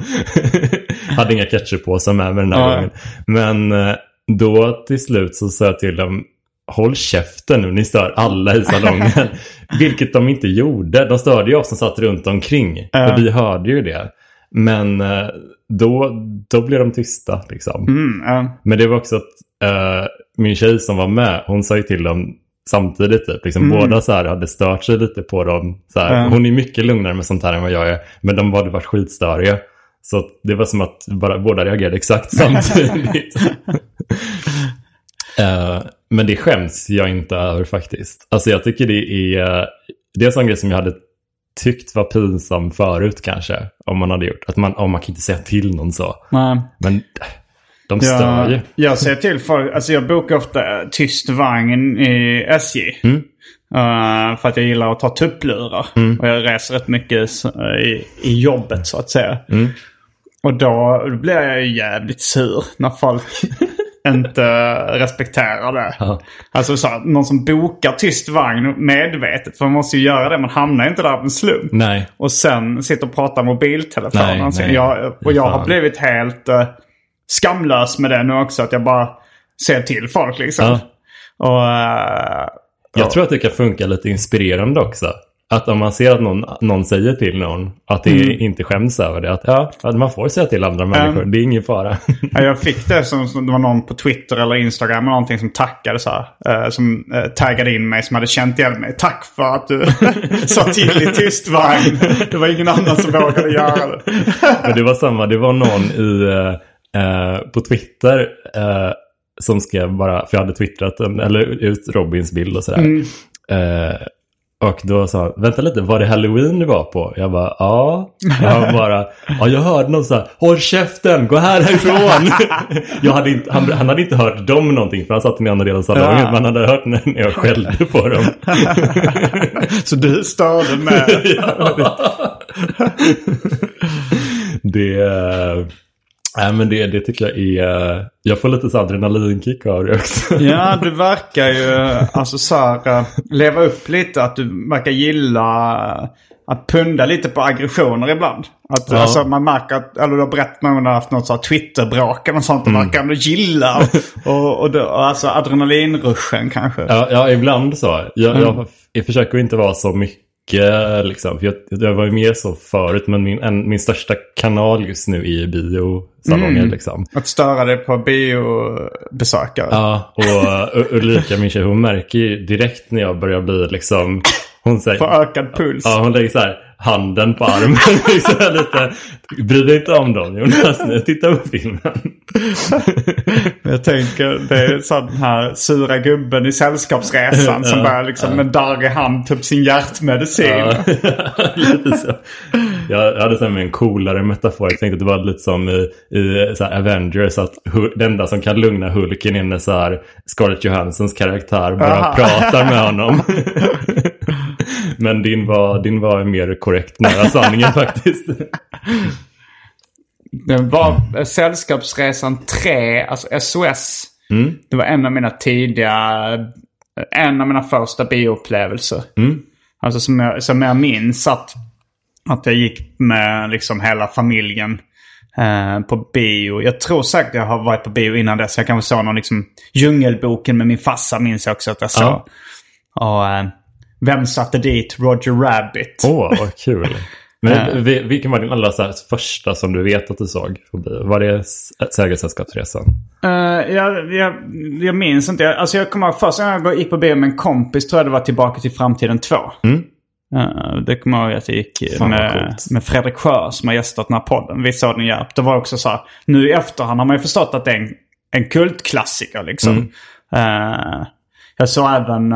hade inga ketchuppåsar med mig den här Ja. gången. Men eh, då till slut så sa jag till dem, håll käften nu, ni stör alla i salongen. Vilket de inte gjorde. De störde ju oss som satt runt omkring. Ja. Och vi hörde ju det. Men eh, då, då blev de tysta liksom. Mm, ja. Men det var också att eh, min tjej som var med, hon sa ju till dem samtidigt. Typ. Liksom, Båda så här hade stört sig lite på dem. Så här. Ja. Hon är mycket lugnare med sånt här än vad jag är. Men de hade varit skitstöriga. Så det var som att bara, båda reagerade exakt samtidigt. Eh, men det skäms jag inte över faktiskt. Alltså jag tycker det är, eh, det är en sån grej som jag hade tyckt var pinsam förut kanske. Om man hade gjort. Att man, om man kan inte säga till någon så. Nej. Men de stör ju. Jag, säger till folk, alltså jag bokar ofta tyst vagn i SJ. Mm. Eh, för att jag gillar att ta tupplurar. Och jag reser rätt mycket i, i jobbet så att säga. Mm. Och då, då blir jag ju jävligt sur när folk inte respekterar det. Alltså så här, någon som bokar tyst vagn medvetet. För man måste ju göra det. Man hamnar inte där av en slump. Nej. Och sen sitter och pratar mobiltelefon. Nej, nej. jag, och jag har blivit helt eh, skamlös med det nu också. Att jag bara ser till folk liksom. Ja. Och, eh, Jag tror att det kan funka lite inspirerande också. Att om man ser att någon, någon säger till någon att det Mm. inte skäms över det. Att ja, man får säga till andra människor. Det är ingen fara. ja, jag fick det som, som det var någon på Twitter eller Instagram eller någonting som tackade så här. eh, som eh, taggade in mig som hade känt igen mig. Tack för att du sa till i tyst vagn. Det var ingen annan som vågade göra det. Men det var samma, det var någon i, eh, eh, på Twitter eh, som skrev bara, för jag hade twittrat en, eller ut Robins bild och sådär. Mm. Eh, och då sa han, vänta lite, var det halloween du var på? Jag bara, ja. Och han bara, ja jag hörde någon så här, håll käften, gå här härifrån. jag hade inte, han, han hade inte hört dem någonting, för han satt den andra delen av salongen. Ja. Men han hade hört när när jag skällde på dem. Så du störde med. det, eh, nej, men det, det tycker jag är... eh, Jag får lite så adrenalinkick av det också. Ja, du verkar ju alltså så här, eh, leva upp lite. Att du verkar gilla eh, att punda lite på aggressioner ibland. Att, Ja. alltså, man märker att, eller du har berättat någon gång haft något så här Twitter-bråk eller sånt. Mm. verkar ändå gilla. Och, och, då, alltså adrenalinruschen kanske. Ja, ja ibland så. Jag, Mm. jag, jag försöker inte vara så mycket liksom. För jag, jag var ju mer så förut, men min, en, min största kanal just nu är ju biosalongen Mm. liksom. Att störa dig på biobesökare. Ja, och U- Ulrika, min tjej, hon märker ju direkt när jag börjar bli liksom... Hon säger... Få ökad puls. Ja, hon lägger så här handen på armen. liksom lite, Bry dig inte om dem Jonas, nu titta på filmen. Jag tänker det är sån här sura gubben i Sällskapsresan som Ja, börjar liksom med darr i hand ta upp sin hjärtmedicin. Ja, lite så. Jag hade med en coolare metafor. Jag tänkte att det var lite som i, i Avengers. Att det enda som kan lugna Hulken är när så här Scarlett Johansons karaktär bara Aha. pratar med honom. Men din var, din var mer korrekt nära sanningen faktiskt. Det var Sällskapsresan 3, alltså SOS. Det var en av mina tidiga, en av mina första bioupplevelser. Alltså som jag, som jag minns att, att jag gick med liksom hela familjen eh, på bio. Jag tror säkert jag har varit på bio innan dess. Jag kanske såg någon liksom Djungelboken med min farsa minns jag också att jag såg. Ja. Och eh, vem satte dit Roger Rabbit? Åh, vad kul. Men vi- vilken var din allra så första som du vet att du såg? Var det S- Säkerhetssällskapsresan? Eh, jag, jag, jag minns inte. Alltså jag kommer ihåg första gången jag gick på bio med en kompis tror jag det var Tillbaka till framtiden 2. Eh, det kommer jag ihåg att jag gick Mm. Fan, med, med Fredrik Sjö som har gästat den här podden. Vi såg den i Järp. Det var också så här, nu i efterhand har man ju förstått att det är en, en kultklassiker liksom. Mm. Eh, jag såg även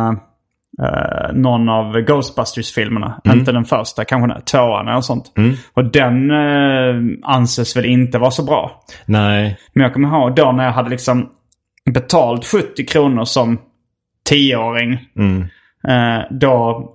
eh, någon av Ghostbusters-filmerna. Mm. Inte den första, kanske den tvåan eller sånt. Och den eh, anses väl inte vara så bra. Nej. Men jag kommer ihåg då när jag hade liksom betalt 70 kronor som tioåring. Mm. Eh, då,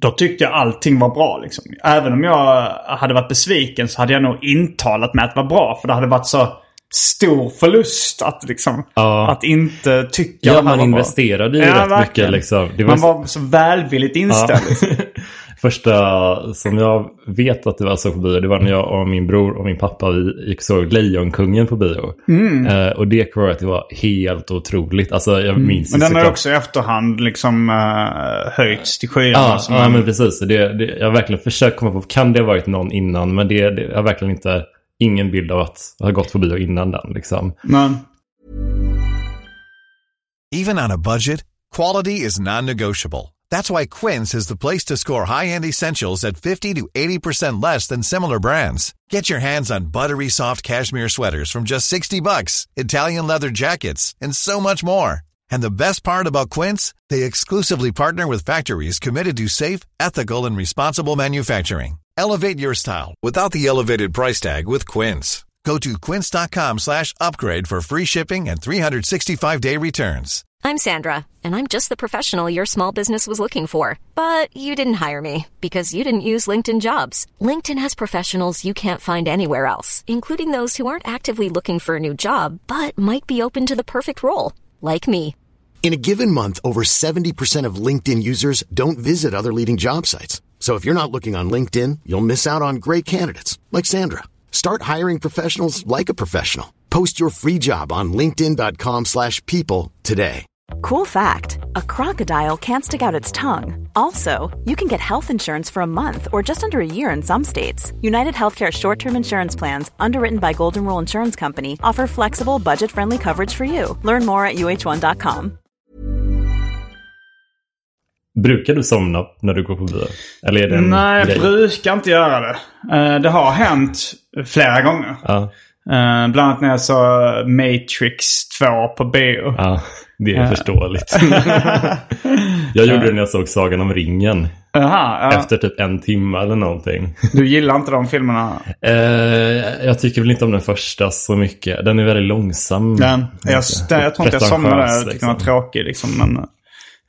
då tyckte jag allting var bra. Liksom. Även om jag hade varit besviken så hade jag nog intalat mig att det var bra. För det hade varit så stor förlust att, liksom, Ja. att inte tycka Ja, man var investerade ju Ja, rätt verkligen. mycket. Liksom. Det bra. Man var så välvilligt inställd. liksom. Första som jag vet att det var så på bio, det var när jag och min bror och min pappa vi gick såg Lejonkungen på bio. Mm. Eh, och det kommer att det var helt otroligt. Alltså jag minns Men ju den har också i efterhand liksom uh, höjts till skyarna. Ja, som ja en- men precis. Det, det, jag har verkligen försökt komma på, kan det ha varit någon innan? Men det, det jag har verkligen inte ingen bild av att ha gått på bio innan den. Liksom. men, Even on a budget, quality is non-negotiable. That's why Quince is the place to score high-end essentials at 50 to 80% less than similar brands. Get your hands on buttery soft cashmere sweaters from just 60 bucks, Italian leather jackets, and so much more. And the best part about Quince, they exclusively partner with factories committed to safe, ethical, and responsible manufacturing. Elevate your style without the elevated price tag with Quince. Go to quince.com slash upgrade for free shipping and 365-day returns. I'm Sandra, and I'm just the professional your small business was looking for. But you didn't hire me because you didn't use LinkedIn jobs. LinkedIn has professionals you can't find anywhere else, including those who aren't actively looking for a new job but might be open to the perfect role, like me. In a given month, over 70% of LinkedIn users don't visit other leading job sites. So if you're not looking on LinkedIn, you'll miss out on great candidates like Sandra. Start hiring professionals like a professional. Post your free job on linkedin.com/people today. Cool fact a crocodile can't stick out its tongue. Also, you can get health insurance for a month or just under a year in some states. United Healthcare short term insurance plans, underwritten by Golden Rule Insurance Company, offer flexible, budget friendly coverage for you. Learn more at uh1.com. Brukar du somna när du går på bio? Eller är det en Nej, jag grej? brukar inte göra det. Eh, det har hänt flera gånger. Ja, Eh, bland annat när jag såg Matrix 2 på bio. ja, det är förståeligt. jag gjorde det när jag såg Sagan om ringen. Jaha, ja. Efter typ en timme eller någonting. Du gillar inte de filmerna? Eh, jag tycker väl inte om den första så mycket. Den är väldigt långsam. Den, jag, jag, jag tror inte jag somnade där. Jag tyckte den var liksom. tråkig liksom. Men eh,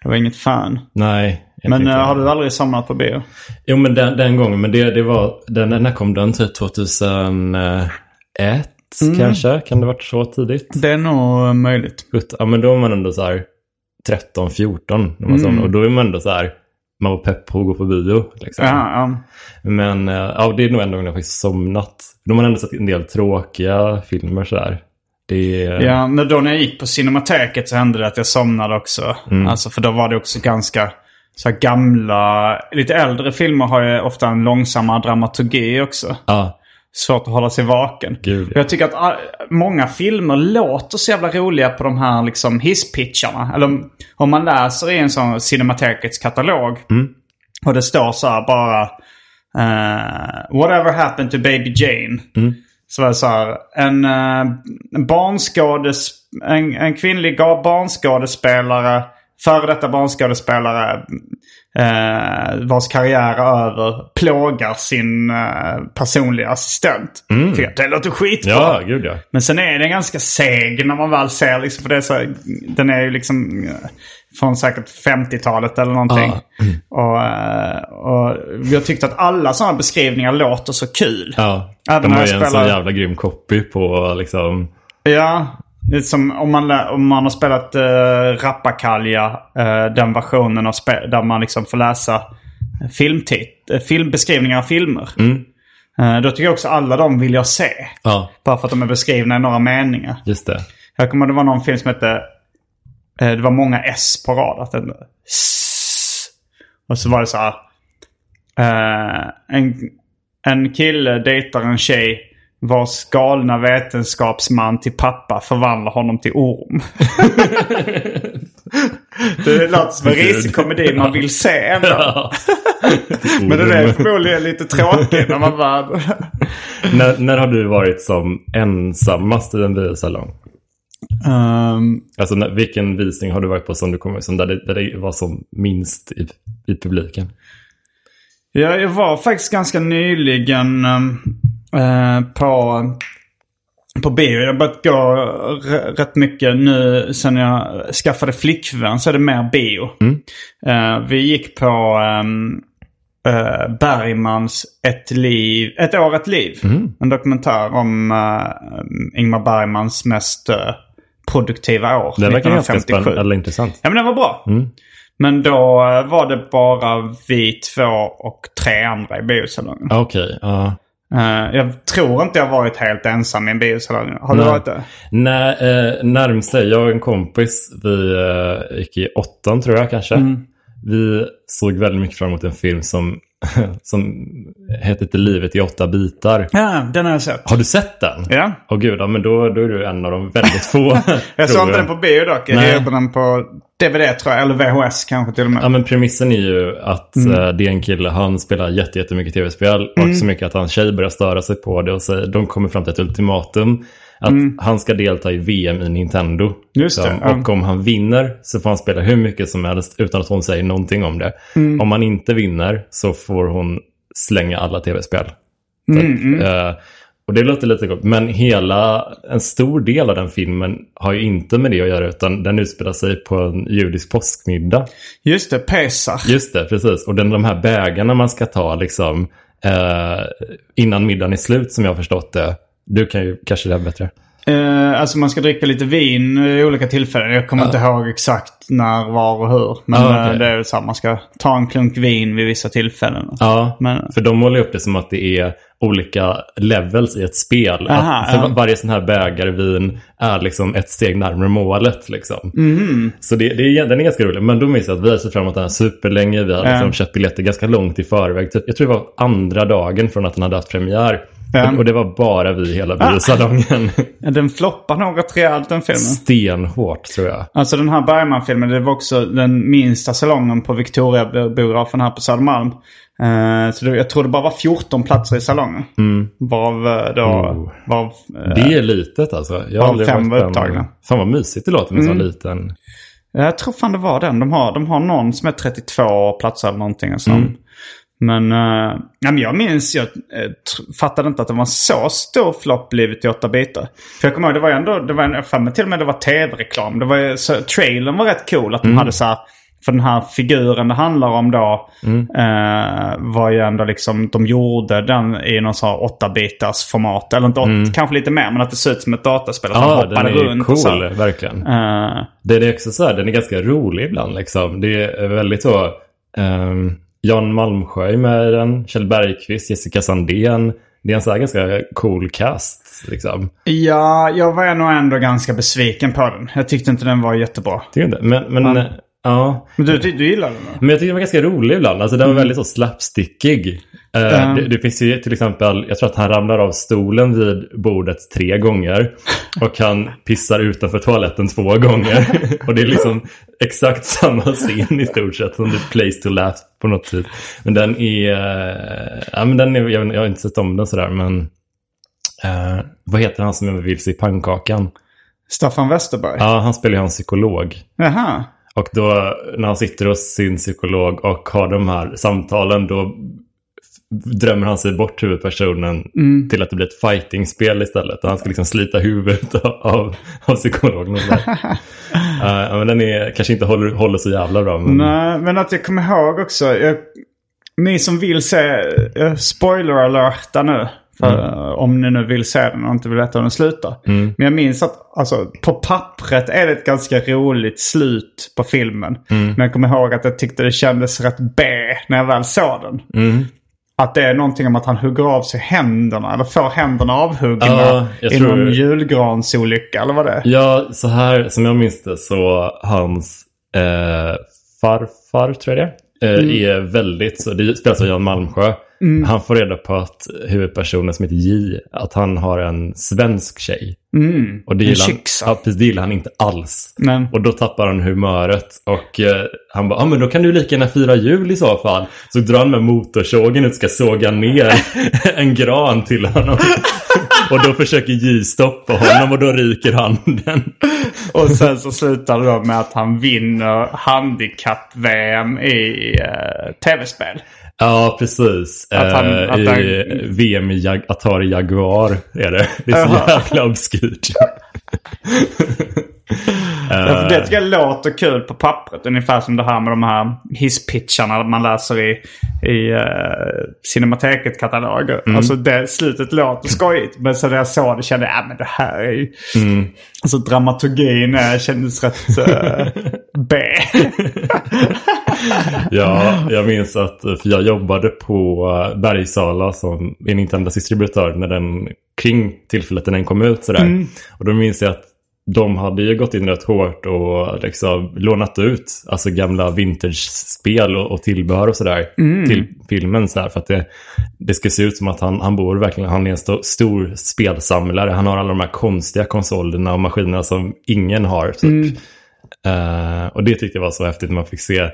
jag var inget fan. Nej. Men eh, har du aldrig somnat på bio? Jo, men den, den gången. Men det, det var... Den, när kom den? Typ 2001 Mm. kanske? Kan det varit så tidigt? Det är nog eh, möjligt. Ja, men då var man ändå så här 13, 14. När man Mm. Och då är man ändå så här... Man var pepp på att gå på bio. Liksom. Ja, ja. Men eh, ja, det är nog enda gången jag faktiskt somnat. Då har man ändå sett en del tråkiga filmer sådär. Är... Ja, men då när jag gick på Cinemateket så hände det att jag somnade också. Mm. Alltså för då var det också ganska så här gamla, lite äldre filmer har ju ofta en långsammare dramaturgi också. Ja, Svårt att hålla sig vaken. Gud, Jag tycker att ah, många filmer låter så jävla roliga på de här liksom hisspitcharna. Eller om man läser i en sån Cinematekets katalog. Mm. Och det står så här bara eh, Whatever happened to baby Jane? Mm. Så var det så här, en, uh, en barnskådes, en, en kvinnlig barnskådespelare, före detta barnskådespelare eh, vars karriär är över, plågar sin eh, personliga assistent. Tycker jag, Det låter skitbra. ja gud ja. Men sen är den ganska seg när man väl ser liksom, för det är så, den är ju liksom eh, från säkert 50-talet eller någonting. Och, eh, och jag tyckte att alla sådana beskrivningar låter så kul. ja. Även De har ju en spelar- sån jävla grym copy på liksom... Ja, Det är som om man, om man har spelat uh, Rappakalja, eh, den versionen av spel där man liksom får läsa filmtit- filmbeskrivningar av filmer. Eh, då tycker jag också alla de vill jag se. Ja, Bara för att de är beskrivna i några meningar. just det. Jag kommer det var någon film som hette... Eh, det var många S på rad. Att den, S. Och så var det så här. Eh, en, en kille dejtar en tjej vars galna vetenskapsman till pappa förvandlar honom till orm. det låter som en risig komedi man vill se ändå. Ja. Men den är förmodligen lite tråkig när man bara... när, när har du varit som ensammast i en biosalong? Ehm, Alltså när, vilken visning har du varit på som du kommer som där det, där det var som minst i, i publiken? Ja, jag var faktiskt ganska nyligen eh, på, på bio. Jag har börjat gå rätt mycket nu sen jag skaffade flickvän så är det mer bio. Eh, vi gick på eh, Bergmans Ett, liv, ett år, ett liv. En dokumentär om Ingmar Bergmans mest produktiva år. Det verkar ganska 1957. spännande eller intressant. Ja men den var bra. Men då eh, var det bara vi två och tre andra i biosalongen. Okej, ja. Eh, jag tror inte jag varit helt ensam i en biosalong. Har du Nej. varit det? Nej, eh, närmsta. Jag och en kompis, vi eh, gick i åttan tror jag kanske. Mm. Vi såg väldigt mycket fram emot en film som, som heter Till livet i åtta bitar. Ja, den har jag sett. Har du sett den? Ja. Åh gud, ja, men då, då är du en av de väldigt få. Jag såg inte den på bio dock. Jag Nej. hyrde den på DVD tror jag. Eller VHS kanske till och med. Ja, men premissen är ju att Mm. eh, det är en kille, han spelar jätte, jättemycket tv-spel och så mycket att hans tjej börjar störa sig på det och säger, de kommer fram till ett ultimatum. Att han ska delta i VM i Nintendo. Mm. Just det, ja. Och om han vinner så får han spela hur mycket som helst utan att hon säger någonting om det. Mm. Om han inte vinner så får hon slänga alla tv-spel. Mm, att, eh, och det låter lite gott. Men hela, en stor del av den filmen har ju inte med det att göra utan den utspelar sig på en judisk påskmiddag. Just det, Pesach. Just det, precis. Och den, de här bägarna man ska ta liksom eh, innan middagen är slut som jag har förstått det. Du kan ju kanske det här bättre. Eh, alltså man ska dricka lite vin i olika tillfällen. Jag kommer inte ihåg exakt när, var och hur. Men Ja, okej. eh, det är så här, man ska ta en klunk vin vid vissa tillfällen. Ja, Men- för de målar upp det som att det är olika levels i ett spel. Aha, att för ja. varje sån här bägare vin är liksom ett steg närmare målet. Liksom. Mhm. Så det, det är, den är ganska rolig. Men då minns jag att vi har sett fram emot den här superlänge. Vi hade Ja. liksom köpt biljetter ganska långt i förväg. Typ- Jag tror det var andra dagen från att den hade haft premiär. Ja. Och, det var bara vi i hela biosalongen. Den floppar något rejält den filmen. Stenhårt tror jag. Alltså den här Bergman-filmen, det var också den minsta salongen på Victoria-biografen här på Södermalm. Eh, så det, jag tror det bara var 14 platser i salongen. Varav eh, då... Oh. Varav, eh, Det är litet alltså. Jag Av aldrig fem var upptagna. Fan vad mysigt det låter med en sån liten. Jag tror fan det var den. De har, de har någon som är 32 platser eller någonting. Och sånt. Men, uh, men jag minns, jag eh, fattade inte att det var en så stor flopp Livet i åtta bitar. För jag kommer ihåg, det var ju ändå, det var jag för mig till och med det var tv-reklam. Det var ju, så, trailern var rätt cool. Att de hade så här, för den här figuren det handlar om då eh, var ju ändå liksom, de gjorde den i någon sån här åtta bitars format. Eller inte åtta, kanske lite mer, men att det ser ut som ett dataspel. Ja, den hoppade är runt och så. cool, verkligen. Eh, Den är också så här, den är ganska rolig ibland liksom. Det är väldigt så, ehm, Jan Malmsjö är med i den, Kjell Bergqvist, Jessica Sandén. Det är en så här ganska cool cast liksom. Ja, jag var nog ändå ganska besviken på den. Jag tyckte inte den var jättebra. Tycker inte? Men, men eh, ja. Men du, du, du gillar den? Men jag tycker den var ganska rolig ibland. Alltså den var väldigt så slapstickig. Eh, Ja. det, det finns ju till exempel, jag tror att han ramlar av stolen vid bordet tre gånger. Och han pissar utanför toaletten två gånger. och det är liksom exakt samma scen i stort sett som The Place to Laugh på något sätt. Men den är, eh, ja men den är, jag, jag har inte sett om den sådär men. eh, vad heter han som är vilse i pannkakan? Staffan Westerberg? Ja, han spelar ju en psykolog. Jaha. Och då när han sitter hos sin psykolog och har de här samtalen då drömmer han sig bort huvudpersonen till att det blir ett fightingspel istället. Och han ska liksom slita huvudet av, av, av psykologen. Och uh, men den är, kanske inte håller, håller så jävla bra. Men, Nej, men att jag kommer ihåg också. Jag, ni som vill se, uh, spoiler alerta nu. För, Om ni nu vill se den och inte vill veta hur den slutar. Men jag minns att alltså, på pappret är det ett ganska roligt slut på filmen. Men jag kommer ihåg att jag tyckte det kändes rätt B när jag väl såg den. Att det är någonting om att han hugger av sig händerna. Eller får händerna avhuggna Ja, i tror- någon julgransolycka eller vad det är. Ja, så här som jag minns det så hans eh, farfar, tror jag det eh, är väldigt, så det spelas av Jan Malmsjö. Han får reda på att huvudpersonen som heter J, att han har en svensk tjej. Och det gillar, han, ja, det gillar han inte alls. Men, Och då tappar han humöret och eh, han bara, ja ah, men då kan du lika gärna fira jul i så fall. Så drar han med motorsågen och ska såga ner en gran till honom. och då försöker J stoppa honom och då ryker han den. och sen så slutar det då med att han vinner handikapp-VM i eh, tv-spel. Ja, precis. Att han- Eh, att I han- VM i Jag- Atari Jaguar är det. Det är så jävla obskyrt. Det tycker jag låter kul på pappret. Ungefär som det här med de här hisspitcharna man läser i, i uh, Cinemateket-kataloger. Alltså det slutet låter skojigt. Men så när jag såg det kände jag att det här är ju... Alltså dramaturgin eh, kändes rätt uh, B. Ja, jag minns att för jag jobbade på eh, Bergsala som en Nintendo-distributör när den kring tillfället när den kom ut sådär. Och då minns jag att de hade ju gått in rätt hårt och liksom lånat ut alltså gamla vintage-spel och, och tillbehör och sådär till filmen. Så här, för att det, det ska se ut som att han, han bor verkligen, han är en sto, stor spelsamlare. Han har alla de här konstiga konsolerna och maskinerna som ingen har. Typ. Eh, och det tyckte jag var så häftigt när man fick se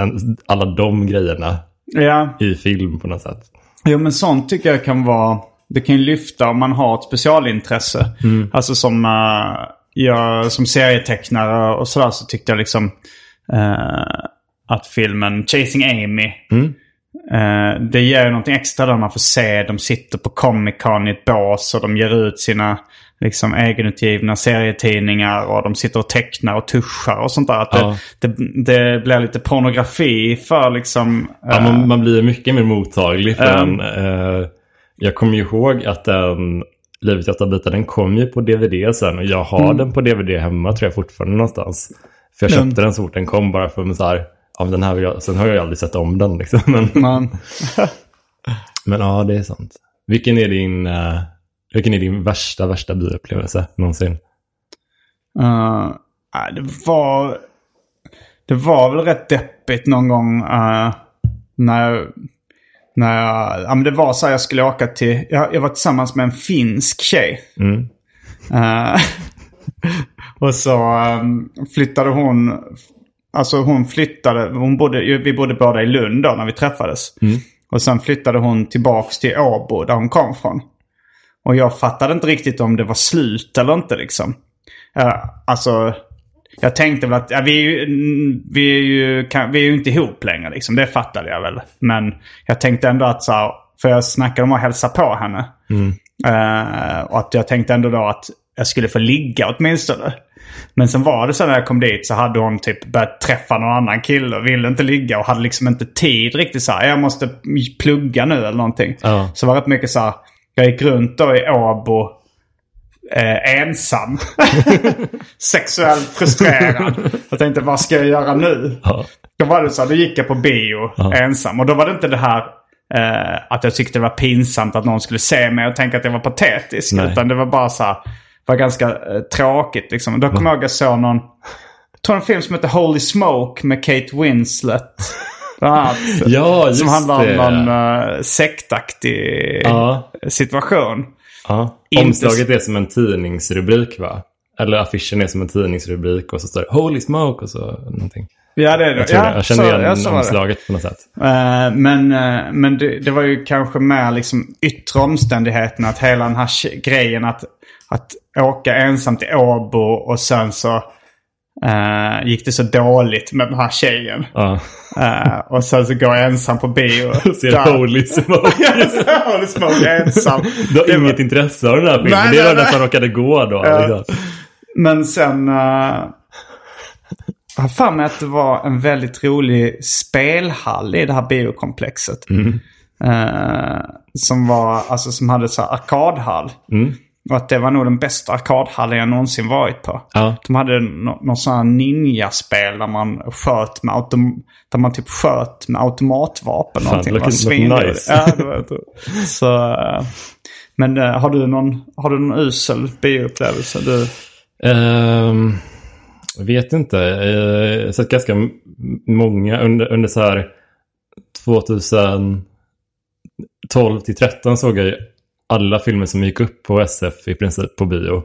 en, alla de grejerna ja. i film på något sätt. Jo men sånt tycker jag kan vara... Det kan ju lyfta om man har ett specialintresse. Alltså som, uh, jag, som serietecknare och sådär så tyckte jag liksom eh, att filmen Chasing Amy. eh, det ger ju någonting extra där man får se. De sitter på Comic Con i ett bås och de ger ut sina liksom, egenutgivna serietidningar. Och de sitter och tecknar och tuschar och sånt där. Att Ja. det, det, det blir lite pornografi för liksom... Ja, eh, man, man blir mycket mer mottaglig för Ehm. den. Eh, jag kommer ju ihåg att den Livet i åtta bitar, den kom ju på DVD sen. Och jag har den på DVD hemma tror jag fortfarande någonstans. För jag Mm. köpte den så fort den kom bara för att så här, ja, den här jag, sen har jag aldrig sett om den liksom. Men, man, men ja, det är sant. Vilken är din, eh, vilken är din värsta, värsta bioupplevelse någonsin? Uh, det var... Det var väl rätt deppigt någon gång uh, när jag... När jag, ja, men det var så här jag skulle åka till... Jag, jag var tillsammans med en finsk tjej. Mm. Uh, och så um, flyttade hon... Alltså hon flyttade... Hon bodde, vi bodde båda i Lund då när vi träffades. Och sen flyttade hon tillbaks till Åbo där hon kom från. Och jag fattade inte riktigt om det var slut eller inte liksom. Uh, alltså, jag tänkte väl att ja, vi, är ju, mm, vi, är ju, kan, vi är ju inte ihop längre liksom. Det fattade jag väl. Men jag tänkte ändå att så här, för jag snackade om att hälsa på henne. Eh, och att jag tänkte ändå då att jag skulle få ligga åtminstone. Men sen var det så när jag kom dit så hade hon typ börjat träffa någon annan kille och ville inte ligga och hade liksom inte tid riktigt så här. Jag måste plugga nu eller någonting. Ja. Så var det mycket så här. Jag gick runt då i Åbo eh, ensam. Sexuellt frustrerad. Jag tänkte vad ska jag göra nu? Ja. Då var det så här, då gick jag på bio ensam. Och då var det inte det här eh, att jag tyckte det var pinsamt att någon skulle se mig och tänka att jag var patetisk. Nej. Utan det var bara så här, var ganska eh, tråkigt liksom. Och Då kommer jag ihåg jag såg någon, jag tror en film som heter Holy Smoke med Kate Winslet. Annat. Ja, som handlar om någon uh, sektaktig Ja. situation. Ja. Omslaget är som en tidningsrubrik va? Eller affischen är som en tidningsrubrik och så står det Holy Smoke och så någonting. Ja, det är det. Jag, ja, jag känner igen ja, så var det. omslaget på något sätt. Eh, men eh, men det, det var ju kanske mer liksom yttre omständigheterna. Att hela den här grejen att, att åka ensam till Åbo och sen så eh, gick det så dåligt med den här tjejen. Ja. Eh, och sen så går jag ensam på bio. Ser Där- Holy Smoke. Holy Smoke ensam. Du har Det var- inget intresse av den här filmen. Nej, det nej, den som råkade gå då. Liksom. Men sen... Uh, jag har för mig att det var en väldigt rolig spelhall i det här biokomplexet. Eh, som var, alltså som hade så här arkadhall. Och att det var nog den bästa arkadhallen jag någonsin varit på. Ja. De hade no någon sån här ninjaspel där man sköt med autom där man typ sköt med automatvapen. Fan, någonting. låter svinroligt. nice. Ja, det var. Så, eh, men eh, har du någon, har du någon usel bioupplevelse? Du, jag vet inte. Eh, Jag har sett ganska många under, under så här 2012 till 13 såg jag ju alla filmer som gick upp på SF i princip på bio.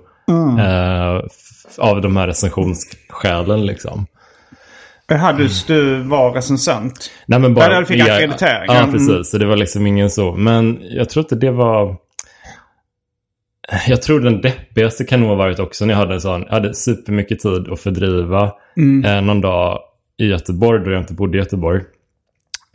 Eh, f- av de här recensionsskälen liksom. Jaha, du, du var recensent? Nej, men bara, Ja, du fick ja, ackreditering. Ja, Mm. precis. Så det var liksom ingen så. Men jag tror inte det var... Jag tror den deppigaste kan nog ha varit också när jag hade sån, jag hade supermycket tid att fördriva Mm. eh, någon dag i Göteborg då jag inte bodde i Göteborg.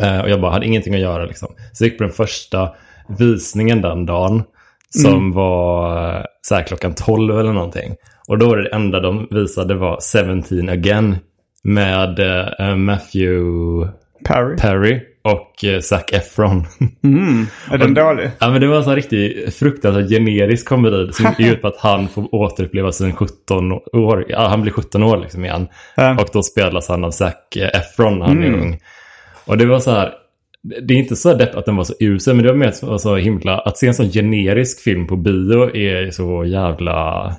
Eh, och jag bara hade ingenting att göra liksom. Så jag gick på den första visningen den dagen. Som Mm. var eh, så här klockan 12 eller någonting. Och då var det, enda de visade var 17 again. Med eh, Matthew Perry? Perry och eh, Zac Efron. Är den dålig? ja, men det var en sån riktigt fruktansvärt generisk komedi som gick ut på att han får återuppleva sin 17 år. Ja, han blir 17 år liksom igen. Ja. Och då spelas han av Zac Efron när han är ung. Och det var så här, det är inte så depp att den var så usel, men det var mer så, så himla, att se en sån generisk film på bio är så jävla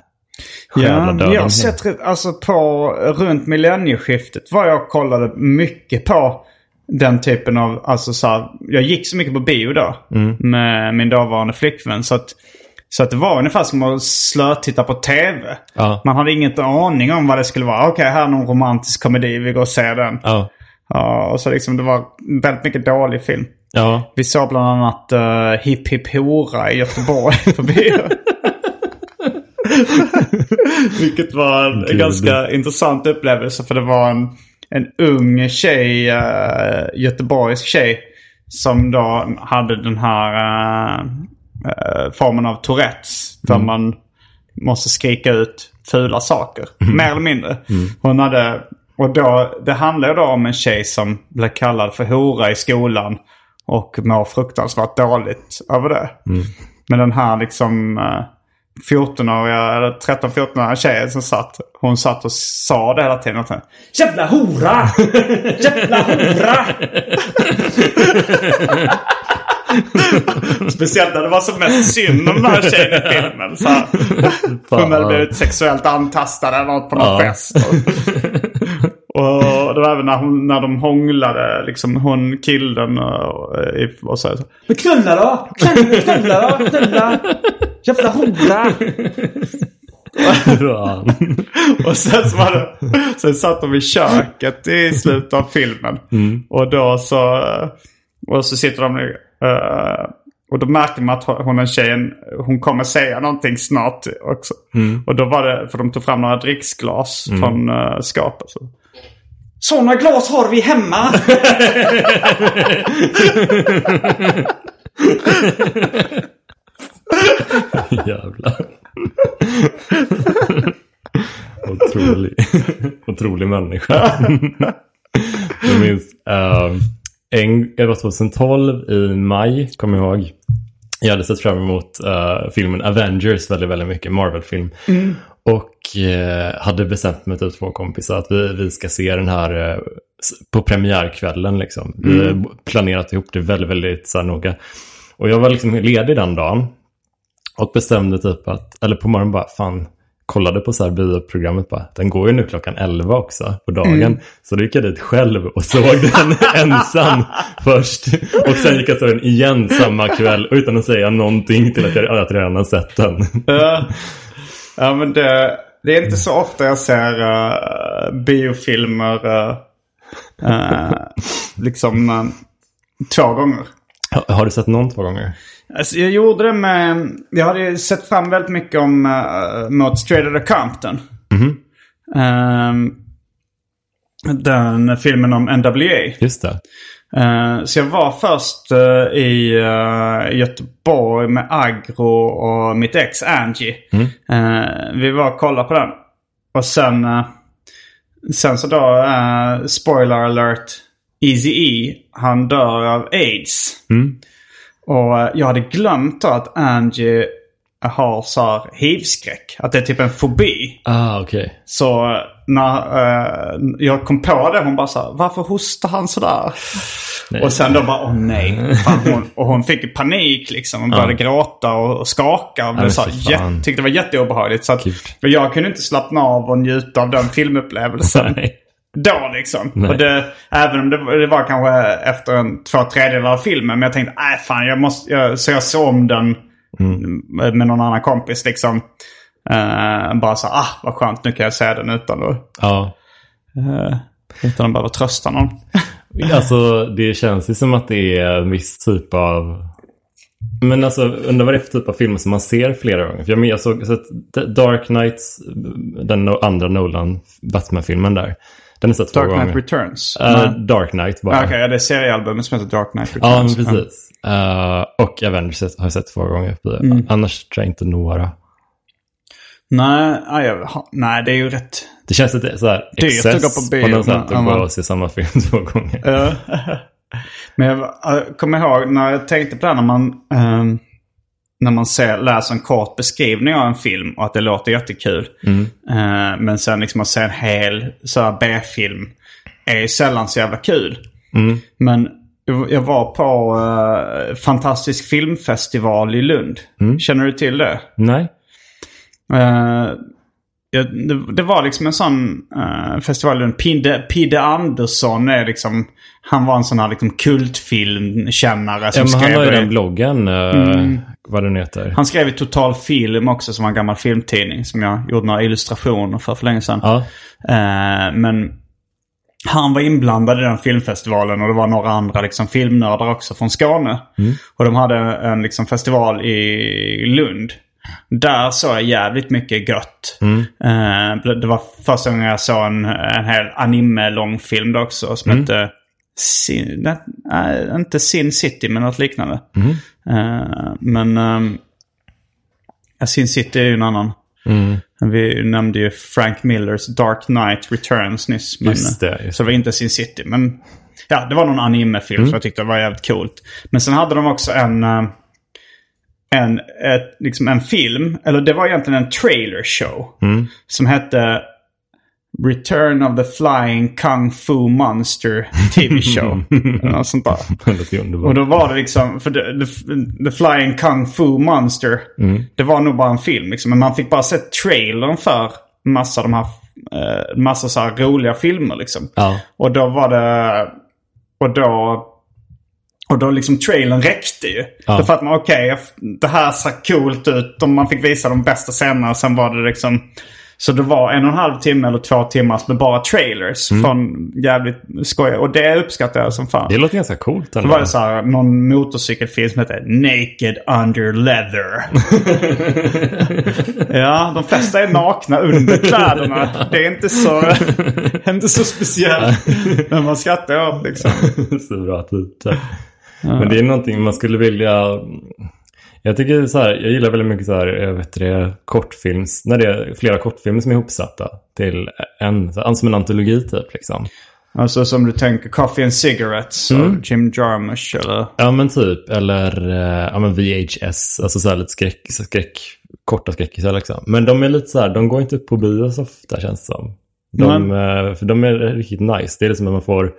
Ja, jag har sett alltså på runt millennieskiftet var jag kollade mycket på den typen av, alltså så här, jag gick så mycket på bio då med min dåvarande flickvän så att, så att det var ungefär som att slötitta på tv. Ja. Man hade ingen aning om vad det skulle vara. Okej, här är någon romantisk komedi, vi går och ser den. Ja. Ja, och så liksom det var väldigt mycket dålig film. Ja. Vi såg bland annat uh, Hipp Hipp Hora i Göteborg på bio. Vilket var en Gud. ganska intressant upplevelse för det var en, en ung tjej, uh, göteborgsk tjej, som då hade den här uh, uh, formen av Tourettes. Där man måste skrika ut fula saker. Mer eller mindre. Hon hade, och då, det handlar ju då om en tjej som blev kallad för hora i skolan. Och mår fruktansvärt dåligt över det. Men den här liksom eh, 14-åriga, eller 13-14-åriga tjejen som satt. Hon satt och sa det hela tiden. Och Jävla hora! Jävla hora! Speciellt när det var som mest synd om den här tjejen i filmen. Så här, hon hade blivit sexuellt antastad eller något på någon Ja. fest. Och det var även när, hon, när de hånglade, liksom hon killen och, i- och så. Men knulla då! Knulla då! Knulla! Jävla hora! Och sen så var det, sen satt de i köket i slutet av filmen. Och då så, och så sitter de eh, och då märker man att hon den tjejen, hon kommer säga någonting snart också. Och då var det, för de tog fram några dricksglas från uh, skapet. Så. Sådana glas har vi hemma! Jävlar. Otrolig. Otrolig människa. Jag minns uh, en, det var 2012 i maj, kommer jag ihåg. Jag hade sett fram emot eh, filmen Avengers väldigt, väldigt mycket, Marvel-film. Och eh, hade bestämt mig till två kompisar att vi, vi ska se den här s- på premiärkvällen. Liksom. Vi har planerat ihop det väldigt, väldigt så här, noga. Och jag var liksom ledig den dagen. Och bestämde typ att, eller på morgonen bara, fan, kollade på så här bioprogrammet bara, den går ju nu klockan 11 också på dagen. Så då gick jag dit själv och såg den ensam först. Och sen gick jag såg den igen samma kväll utan att säga någonting till att jag, att jag redan har sett den. Ja. ja men det, det är inte så ofta jag ser uh, biofilmer uh, uh, liksom uh, två gånger. Har, har du sett någon två gånger? Alltså, jag gjorde det med... Jag hade sett fram väldigt mycket om, uh, mot Straight Outta Compton. Ehm, den filmen om NWA. Just det. Eh, så jag var först eh, i eh, Göteborg med Agro och mitt ex Angie. Eh, vi var och kollade på den. Och sen, sen så då, uh, spoiler alert, Easy E, han dör av aids. Och eh, jag hade glömt då att Angie har så här hivskräck. Att det är typ en fobi. Ah, okej. Så eh, när eh, jag kom på det, hon bara så här, varför hostar han sådär? Nej. Och sen då bara, åh nej. Fan, hon, och hon fick panik liksom. Hon började gråta och, och skaka. Och blev så här, tyckte det var jätteobehagligt. Så att, jag kunde inte slappna av och njuta av den filmupplevelsen. Nej. Då liksom. Nej. Och det, även om det, var- det var kanske efter en två tredjedelar av filmen. Men jag tänkte, nej fan jag måste... Jag, så jag såg om den Mm. med någon annan kompis liksom. Eh, bara så ah vad skönt nu kan jag se den utan att, Ja. uh, utan att behöva trösta någon. Alltså det känns ju som att det är en viss typ av... Men alltså undrar vad det är för typ av filmer som man ser flera gånger. För jag, jag såg så att Dark Knight, den andra Nolan Batman-filmen där. Den är sett Dark gånger. Knight Returns. Nej. Dark Knight bara. Ah, Okej, ja, det är seriealbumet som heter Dark Knight Ja, men Returns. precis. Eh, och Avengers har jag sett två gånger. Mm. Annars tror jag inte några. Nej, ah, jag, nej, det är ju rätt... Det känns lite så här Dyrt excess att gå på bio, på något sätt att gå och se samma film två gånger. Men jag jag kommer ihåg när jag tänkte på det här när man, ehm, när man ser, läser en kort beskrivning av en film och att det låter jättekul. Eh, men sen liksom att se en hel B-film är ju sällan så jävla kul. Men jag- var på eh, Fantastisk filmfestival i Lund. Känner du till det? Nej. Eh, ja, det, det var liksom en sån uh, festival. i Lund. Pide, Pide Andersson är liksom... Han var en sån här liksom kultfilmkännare som Ja, men han skrev... har ju den bloggen, uh, vad den heter. han skrev i Total Film också som var en gammal filmtidning som jag gjorde några illustrationer för för länge sedan. Ja. Eh, men han var inblandad i den filmfestivalen och det var några andra liksom, filmnördar också från Skåne. Och de hade en liksom, festival i Lund. Där såg jag jävligt mycket gött. Eh, det var första gången jag såg en, en hel anime-långfilm också som hette Sin, nej, inte Sin City men något liknande. Eh, men um, Sin City är ju en annan. Vi nämnde ju Frank Millers Dark Knight Returns nyss. Men, Just det, just Så det var inte Sin City. Men ja, det var någon anime-film som jag tyckte var jävligt coolt. Men sen hade de också en, eh, en, ett, liksom en film, eller det var egentligen en trailer show. Som hette Return of the Flying Kung Fu Monster TV Show. Något sånt där. Och då var det liksom, för the, the, the Flying Kung Fu Monster. Det var nog bara en film liksom. Men man fick bara se trailern för massa de här, eh, massa så här roliga filmer liksom. Ja. Och då var det, och då, och då liksom trailern räckte ju. Ja. Då fattade man okej, det här ser coolt ut. Om man fick visa de bästa scenerna. Sen var det liksom, så det var en och en halv timme eller två timmar med bara trailers. Från jävligt skoj. Och det uppskattar jag som fan. Det låter ganska coolt Då ändå. var det så här, någon motorcykelfilm som heter Naked Under Leather. ja, de flesta är nakna under kläderna. Det är inte så, inte så speciellt. Men man skrattar åt liksom. så bra titel. Men det är någonting man skulle vilja... Jag tycker så här, jag gillar väldigt mycket så här, jag vet det, kortfilms, när det är flera kortfilmer som är ihopsatta till en, så, som en antologi typ liksom. Alltså som du tänker Coffee and Cigarettes av Jim Jarmusch eller? Ja men typ, eller eh, ja, men VHS, alltså så här lite skräck, skräck korta skräckisar liksom. Men de är lite så här, de går inte upp på bio så ofta känns det som. De, eh, för de är riktigt nice. Det är liksom att man får, eh,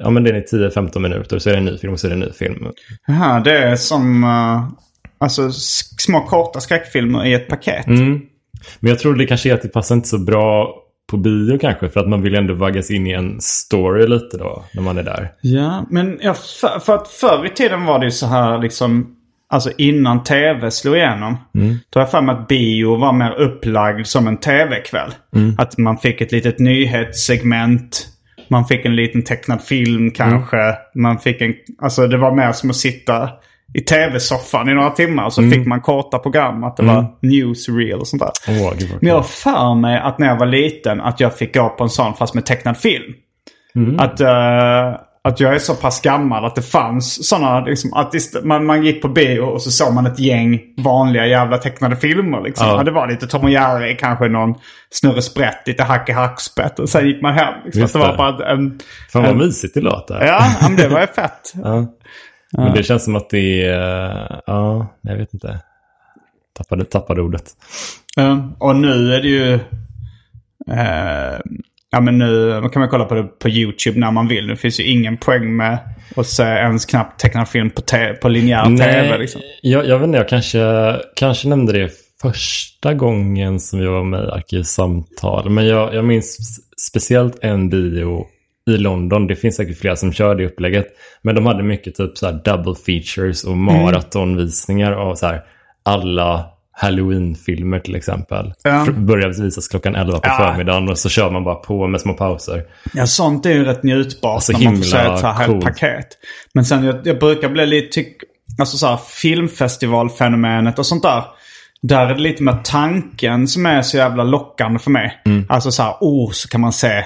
ja men det är 10-15 minuter så är det en ny film och så är det en ny film. Jaha, det är som uh, alltså, små korta skräckfilmer i ett paket. Mm. Men jag tror det kanske är att det passar inte så bra på bio kanske. För att man vill ändå vaggas in i en story lite då. När man är där. Ja, men ja, för, för att förr i tiden var det ju så här liksom... Alltså innan tv slog igenom. Då har jag för mig att bio var mer upplagd som en tv-kväll. Att man fick ett litet nyhetssegment. Man fick en liten tecknad film kanske. Man fick en... Alltså det var mer som att sitta i tv-soffan i några timmar. Så fick man korta program. Att det var newsreel och sånt där. Vad Men jag har för mig att när jag var liten att jag fick gå på en sån fast med tecknad film. Att, eh, att jag är så pass gammal att det fanns sådana, liksom, att man, man gick på bio och så såg man ett gäng vanliga jävla tecknade filmer. Liksom. Ja. Det var lite Tom och Jerry, kanske någon Snurre Sprätt, lite Hack i Hackspett och sen gick man hem. Liksom. Just Att det var det. bara en, Fan vad en, mysigt det låter. Ja, ja, men det var ju fett. Ja. Men det känns som att det är, ja, jag vet inte. Tappade, tappade ordet. Ja, och nu är det ju... Eh, ja men nu kan man kolla på det på YouTube när man vill. Det finns ju ingen poäng med att se ens knappt tecknad film på, te- på linjär tv. Liksom. jag, jag vet inte, jag kanske, kanske nämnde det första gången som jag var med i Arkivsamtal. Men jag, jag minns speciellt en bio i London. Det finns säkert flera som kör det upplägget. Men de hade mycket typ så double features och maratonvisningar av så här alla Halloween-filmer till exempel. Ja. Börjar visas klockan 11 på Ja. förmiddagen och så kör man bara på med små pauser. Ja, sånt är ju rätt njutbart Alltså, när man får se ett så här paket. Men sen jag, jag brukar bli lite tyck... Alltså så här filmfestivalfenomenet och sånt där. Där är det lite med tanken som är så jävla lockande för mig. Mm. Alltså så här, oh, så kan man se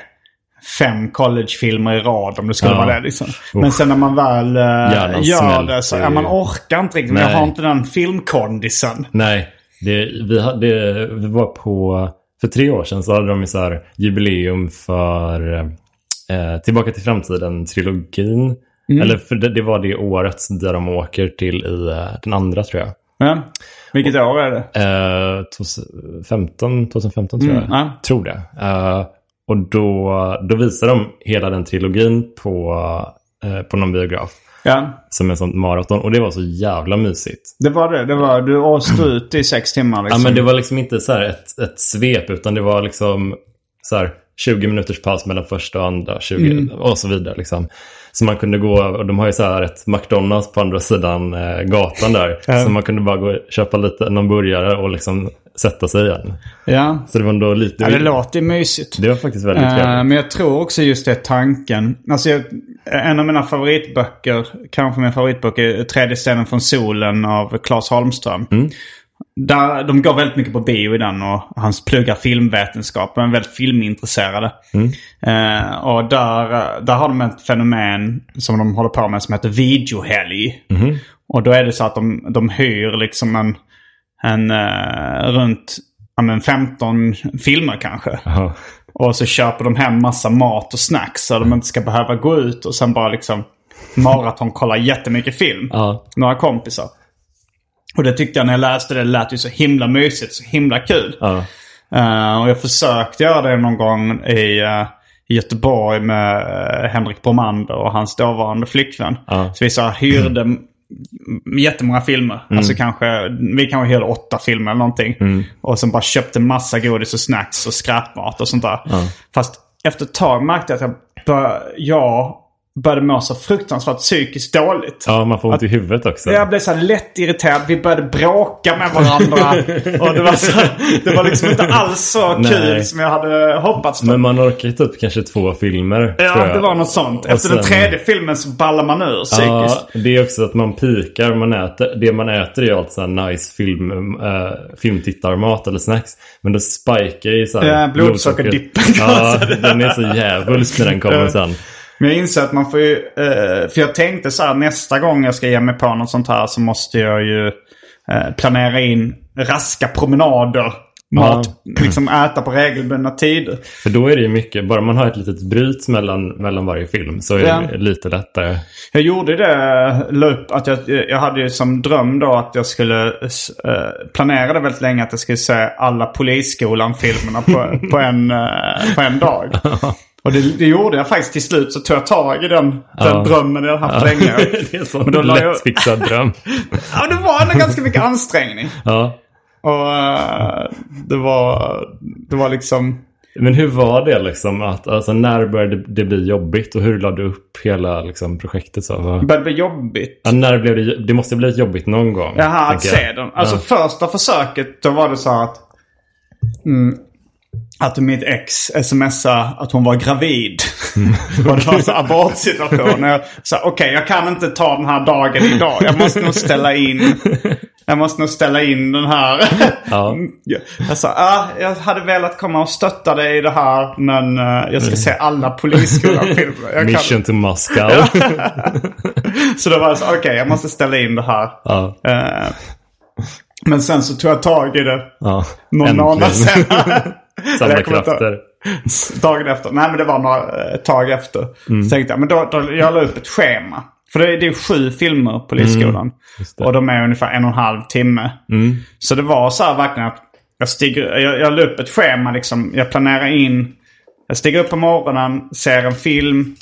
fem collegefilmer i rad om det skulle Ja. vara det. Liksom. Men sen när man väl uh, gör smälter det så ja, man orkar inte riktigt. Nej. Jag har inte den filmkondisen. Nej, det, vi, hade, vi var på... För tre år sedan så hade de ju så här jubileum för eh, Tillbaka till framtiden-trilogin. Mm. Eller för det, det var det året där de åker till i eh, den andra tror jag. Ja. Vilket år är det? Eh, 2015, 2015 tror Mm, jag. ja. Tror det. Eh, och då, då visar de hela den trilogin på, eh, på någon biograf. Ja, Som en sån maraton. Och det var så jävla mysigt. det var det. det var, du åste ut i sex timmar Ja, liksom. men det var liksom inte så ett, ett svep utan det var liksom så här 20 minuters paus mellan första och andra 20 och så vidare. Liksom. Så man kunde gå, och de har ju så här ett McDonalds på andra sidan eh, gatan där. Så man kunde bara gå och köpa lite, någon burgare och liksom sätta sig igen. Ja. Så det var ändå lite... ja, det låter mysigt. det var faktiskt väldigt Eh, trevligt. men jag tror också just det tanken. Alltså jag, en av mina favoritböcker, kanske min favoritbok, är Tredje stenen från solen av Claes Holmström. Där, de går väldigt mycket på bio i den och han pluggar filmvetenskap och är väldigt filmintresserade. Eh, och där, där har de ett fenomen som de håller på med som heter videohelg. Och då är det så att de, de hyr liksom en, en eh, runt ja, men 15 filmer kanske. Ja. Och så köper de hem massa mat och snacks så de inte ska behöva gå ut och sen bara liksom maraton kolla jättemycket film. Ja. Några kompisar. Och det tyckte jag när jag läste det, det lät ju så himla mysigt, så himla kul. Eh, och jag försökte göra det någon gång i, i Göteborg med uh, Henrik Bromander och hans dåvarande flickvän. Så vi så hyrde jättemånga filmer. Alltså kanske, vi kanske hyrde åtta filmer eller någonting. Och sen bara köpte massa godis och snacks och skräpmat och sånt där. Fast efter ett tag märkte jag att jag, bör, jag började må så fruktansvärt psykiskt dåligt. ja, man får ont i huvudet också. Jag blev så här lätt irriterad. Vi började bråka med varandra. och det var, så, det var liksom inte alls så Nej. kul som jag hade hoppats på. Men man orkar ju typ kanske två filmer. ja, det var något sånt. Efter den sen- tredje filmen så ballar man ur psykiskt. Ja, det är också att man pikar. Man äter, det man äter är ju alltid så nice film, äh, filmtittarmat eller snacks. Men då spikar ju så här Ja, blodsockerdippen. Ja, den är så djävulsk när den kommer sen. Men jag inser att man får ju... eh, för jag tänkte så här nästa gång jag ska ge mig på något sånt här så måste jag ju eh, planera in raska promenader. Mat, liksom äta på regelbundna tider. För då är det ju mycket, bara man har ett litet bryt mellan, mellan varje film så är Ja. det lite lättare. Jag gjorde det, upp att jag, jag hade ju som dröm då att jag skulle, eh, planerade väldigt länge att jag skulle se alla Polisskolan-filmerna på, på, en, på en dag. Och det, det gjorde jag faktiskt till slut så tog jag tag i den, den Ja. drömmen jag haft länge. det är en sån då jag- lättfixad dröm. Ja, det var ändå ganska mycket ansträngning. Ja. Och eh, det var, det var liksom... Men hur var det liksom? Att, alltså, när började det bli jobbigt och hur lade du upp hela liksom, projektet? Så? Det Vad- började bli jobbigt. Ja, när blev det, det måste ha blivit jobbigt någon gång. Jaha, att se den. Alltså första försöket, då var det så att... Mm, att mitt ex smsade att hon var gravid. och det var en abortsituation. Okej, jag kan inte ta den här dagen idag. Jag måste nog ställa in... Jag måste nog ställa in den här. Ja. Jag sa, ah, jag hade velat komma och stötta dig i det här. Men eh, jag ska se alla Polisskolan-filmer. Jag kan- Mission to Moscow. Så då var det så, okej, jag måste ställa in det här. ja. Eh, men sen så tog jag tag i det ja. någon månad senare. Samla krafter. Dagen efter. Nej men det var några eh, tag efter. Mm. Så tänkte jag, men då, då jag la upp ett schema. För det är, det är sju filmer på Polisskolan. det. och de är ungefär en och en halv timme. Så det var så här verkligen att jag, stiger, jag, jag la upp ett schema liksom. Jag planerar in. Jag stiger upp på morgonen, ser en film.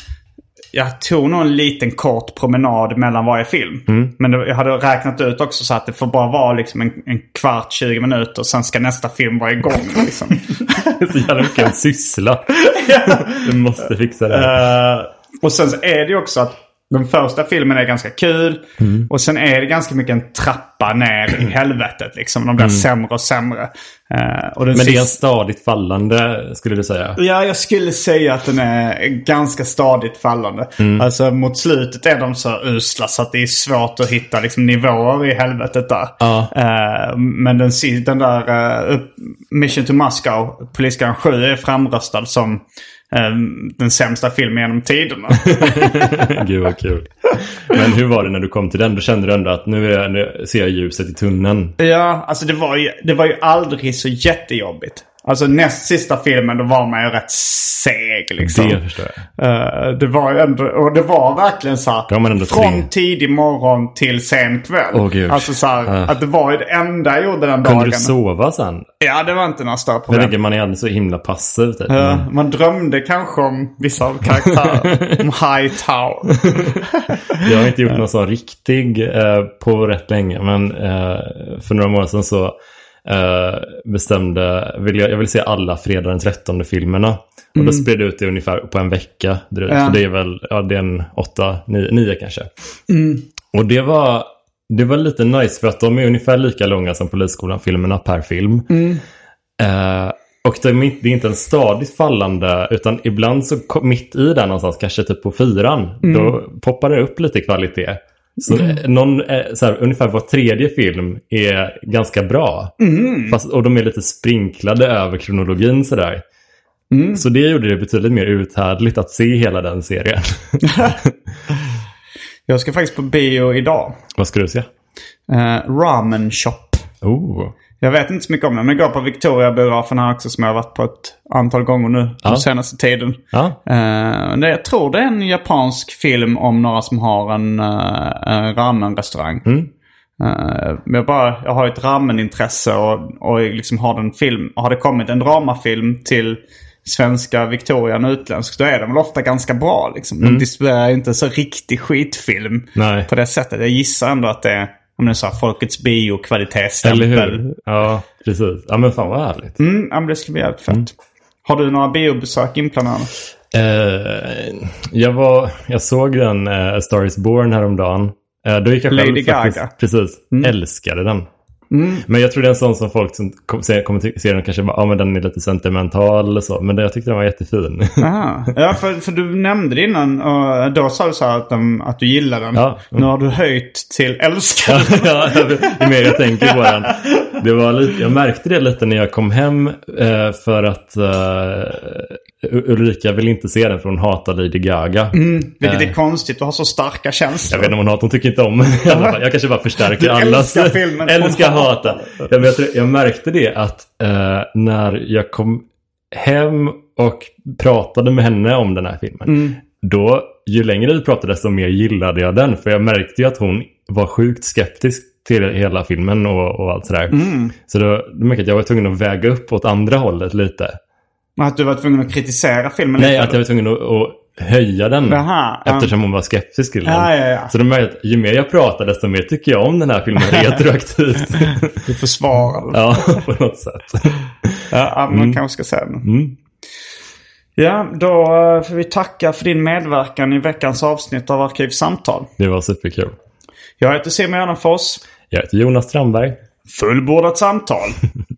Jag tog nog en liten kort promenad mellan varje film. Men det, jag hade räknat ut också så att det får bara vara liksom en, en kvart, 20 minuter. Sen ska nästa film vara igång. Liksom. Så jävla mycket syssla. Du måste fixa det. Eh, och sen så är det ju också att den första filmen är ganska kul. Och sen är det ganska mycket en trappa ner i helvetet. Liksom. De blir sämre och sämre. Eh, och den Men det är en sista- stadigt fallande skulle du säga. Ja, jag skulle säga att den är ganska stadigt fallande. Alltså mot slutet är de så usla så att det är svårt att hitta liksom, nivåer i helvetet där. Ja. Eh, men den, den där upp- Mission to Moscow, Polisskolan 7, är framröstad som den sämsta filmen genom tiderna. Gud vad kul. Men hur var det när du kom till den? Då kände du ändå att nu, är nu ser jag ljuset i tunneln. Ja, alltså det var, ju, det var ju aldrig så jättejobbigt. Alltså näst sista filmen då var man ju rätt seg liksom. Det förstår jag. Eh, det var ju ändå, och det var verkligen så här, ändå från tre. tidig morgon till sen kväll. Gud. Alltså så här, Ah. att det var ju det enda jag gjorde den Kunde dagen. du sova sen? Ja, det var inte några större Jag problem. tänker man är så himla passiv typ. Ja, man drömde kanske om vissa av karaktärerna. om High Tower. Jag har inte gjort någon sån riktig eh, på rätt länge. Men eh, för några månader sedan så eh, bestämde, vill jag, jag vill se alla fredag den 13 filmerna. Och då spred jag ut det ungefär på en vecka drygt. Ja. För det är väl, ja det är en åtta, nio, nio kanske. Och det var, det var lite nice för att de är ungefär lika långa som Polisskolan-filmerna per film. Eh, och det är, inte, det en stadigt fallande utan ibland så mitt i där någonstans, kanske typ på fyran, då poppar det upp lite kvalitet. Så eh, någon, eh, så här, ungefär var tredje film är ganska bra. Fast, och de är lite sprinklade över kronologin sådär. Så det gjorde det betydligt mer uthärdligt att se hela den serien. Jag ska faktiskt på bio idag. Vad ska du se? Eh, Ramen Shop. Oh. Jag vet inte så mycket om den, men jag går på Victoria-biografen här också som jag har varit på ett antal gånger nu Ja. den senaste tiden. Ja. Eh, det, jag tror det är en japansk film om några som har en, uh, en ramen-restaurang. Eh, men jag, bara, jag har ett ramen-intresse och, och liksom har, den film, har det kommit en dramafilm till svenska Victoria, en utländsk, då är den väl ofta ganska bra. Liksom. De distribuerar inte så riktig skitfilm Nej. på det sättet. Jag gissar ändå att det är om det är så här, Folkets Eller bio-kvalitetsstämpel. hur? Ja, precis. Ja, men fan vad härligt. Mm, ja, men det ska bli jävligt fett. Har du några biobesök inplanerade? Eh, jag, var, jag såg den uh, A Star Is Born häromdagen. Uh, då gick jag själv Lady faktiskt, Gaga. Precis. Älskade den. Men jag tror det är en sån som folk som kommer se den kanske bara, ja men den är lite sentimental eller så. Men jag tyckte den var jättefin. Aha. Ja, för, för du nämnde det innan och då sa du så här att, de, att du gillar den. Ja. Nu har du höjt till älskar. ja, ju mer jag tänker på den. Det var lite, jag märkte det lite när jag kom hem eh, för att eh, Ulrika vill inte se den för hon hatar Lady Gaga. Vilket är konstigt, du har så starka känslor. Jag vet inte om hon hatar, hon tycker inte om alla. Jag kanske bara förstärker Du allas... älskar filmen. älskar hata. Jag, tror, jag märkte det att eh, när jag kom hem och pratade med henne om den här filmen. Mm. Då, ju längre vi pratade desto mer gillade jag den. För jag märkte ju att hon var sjukt skeptisk till hela filmen och, och allt sådär. Mm. Så då, då märkte jag att jag var tvungen att väga upp åt andra hållet lite. Att du var tvungen att kritisera filmen Nej, lite? att jag var tvungen att, att höja den. Jaha, ja. eftersom hon var skeptisk till den. Ja, ja, ja. Så de märkte att ju mer jag pratar desto mer tycker jag om den här filmen retroaktivt. Du försvarar den. ja, på något sätt. Ja, man kanske ska säga det. Mm. Ja, då eh, får vi tacka för din medverkan i veckans avsnitt av Arkivsamtal. Det var superkul. Jag heter Simon Gärdenfors. Jag heter Jonas Strandberg. Fullbordat samtal.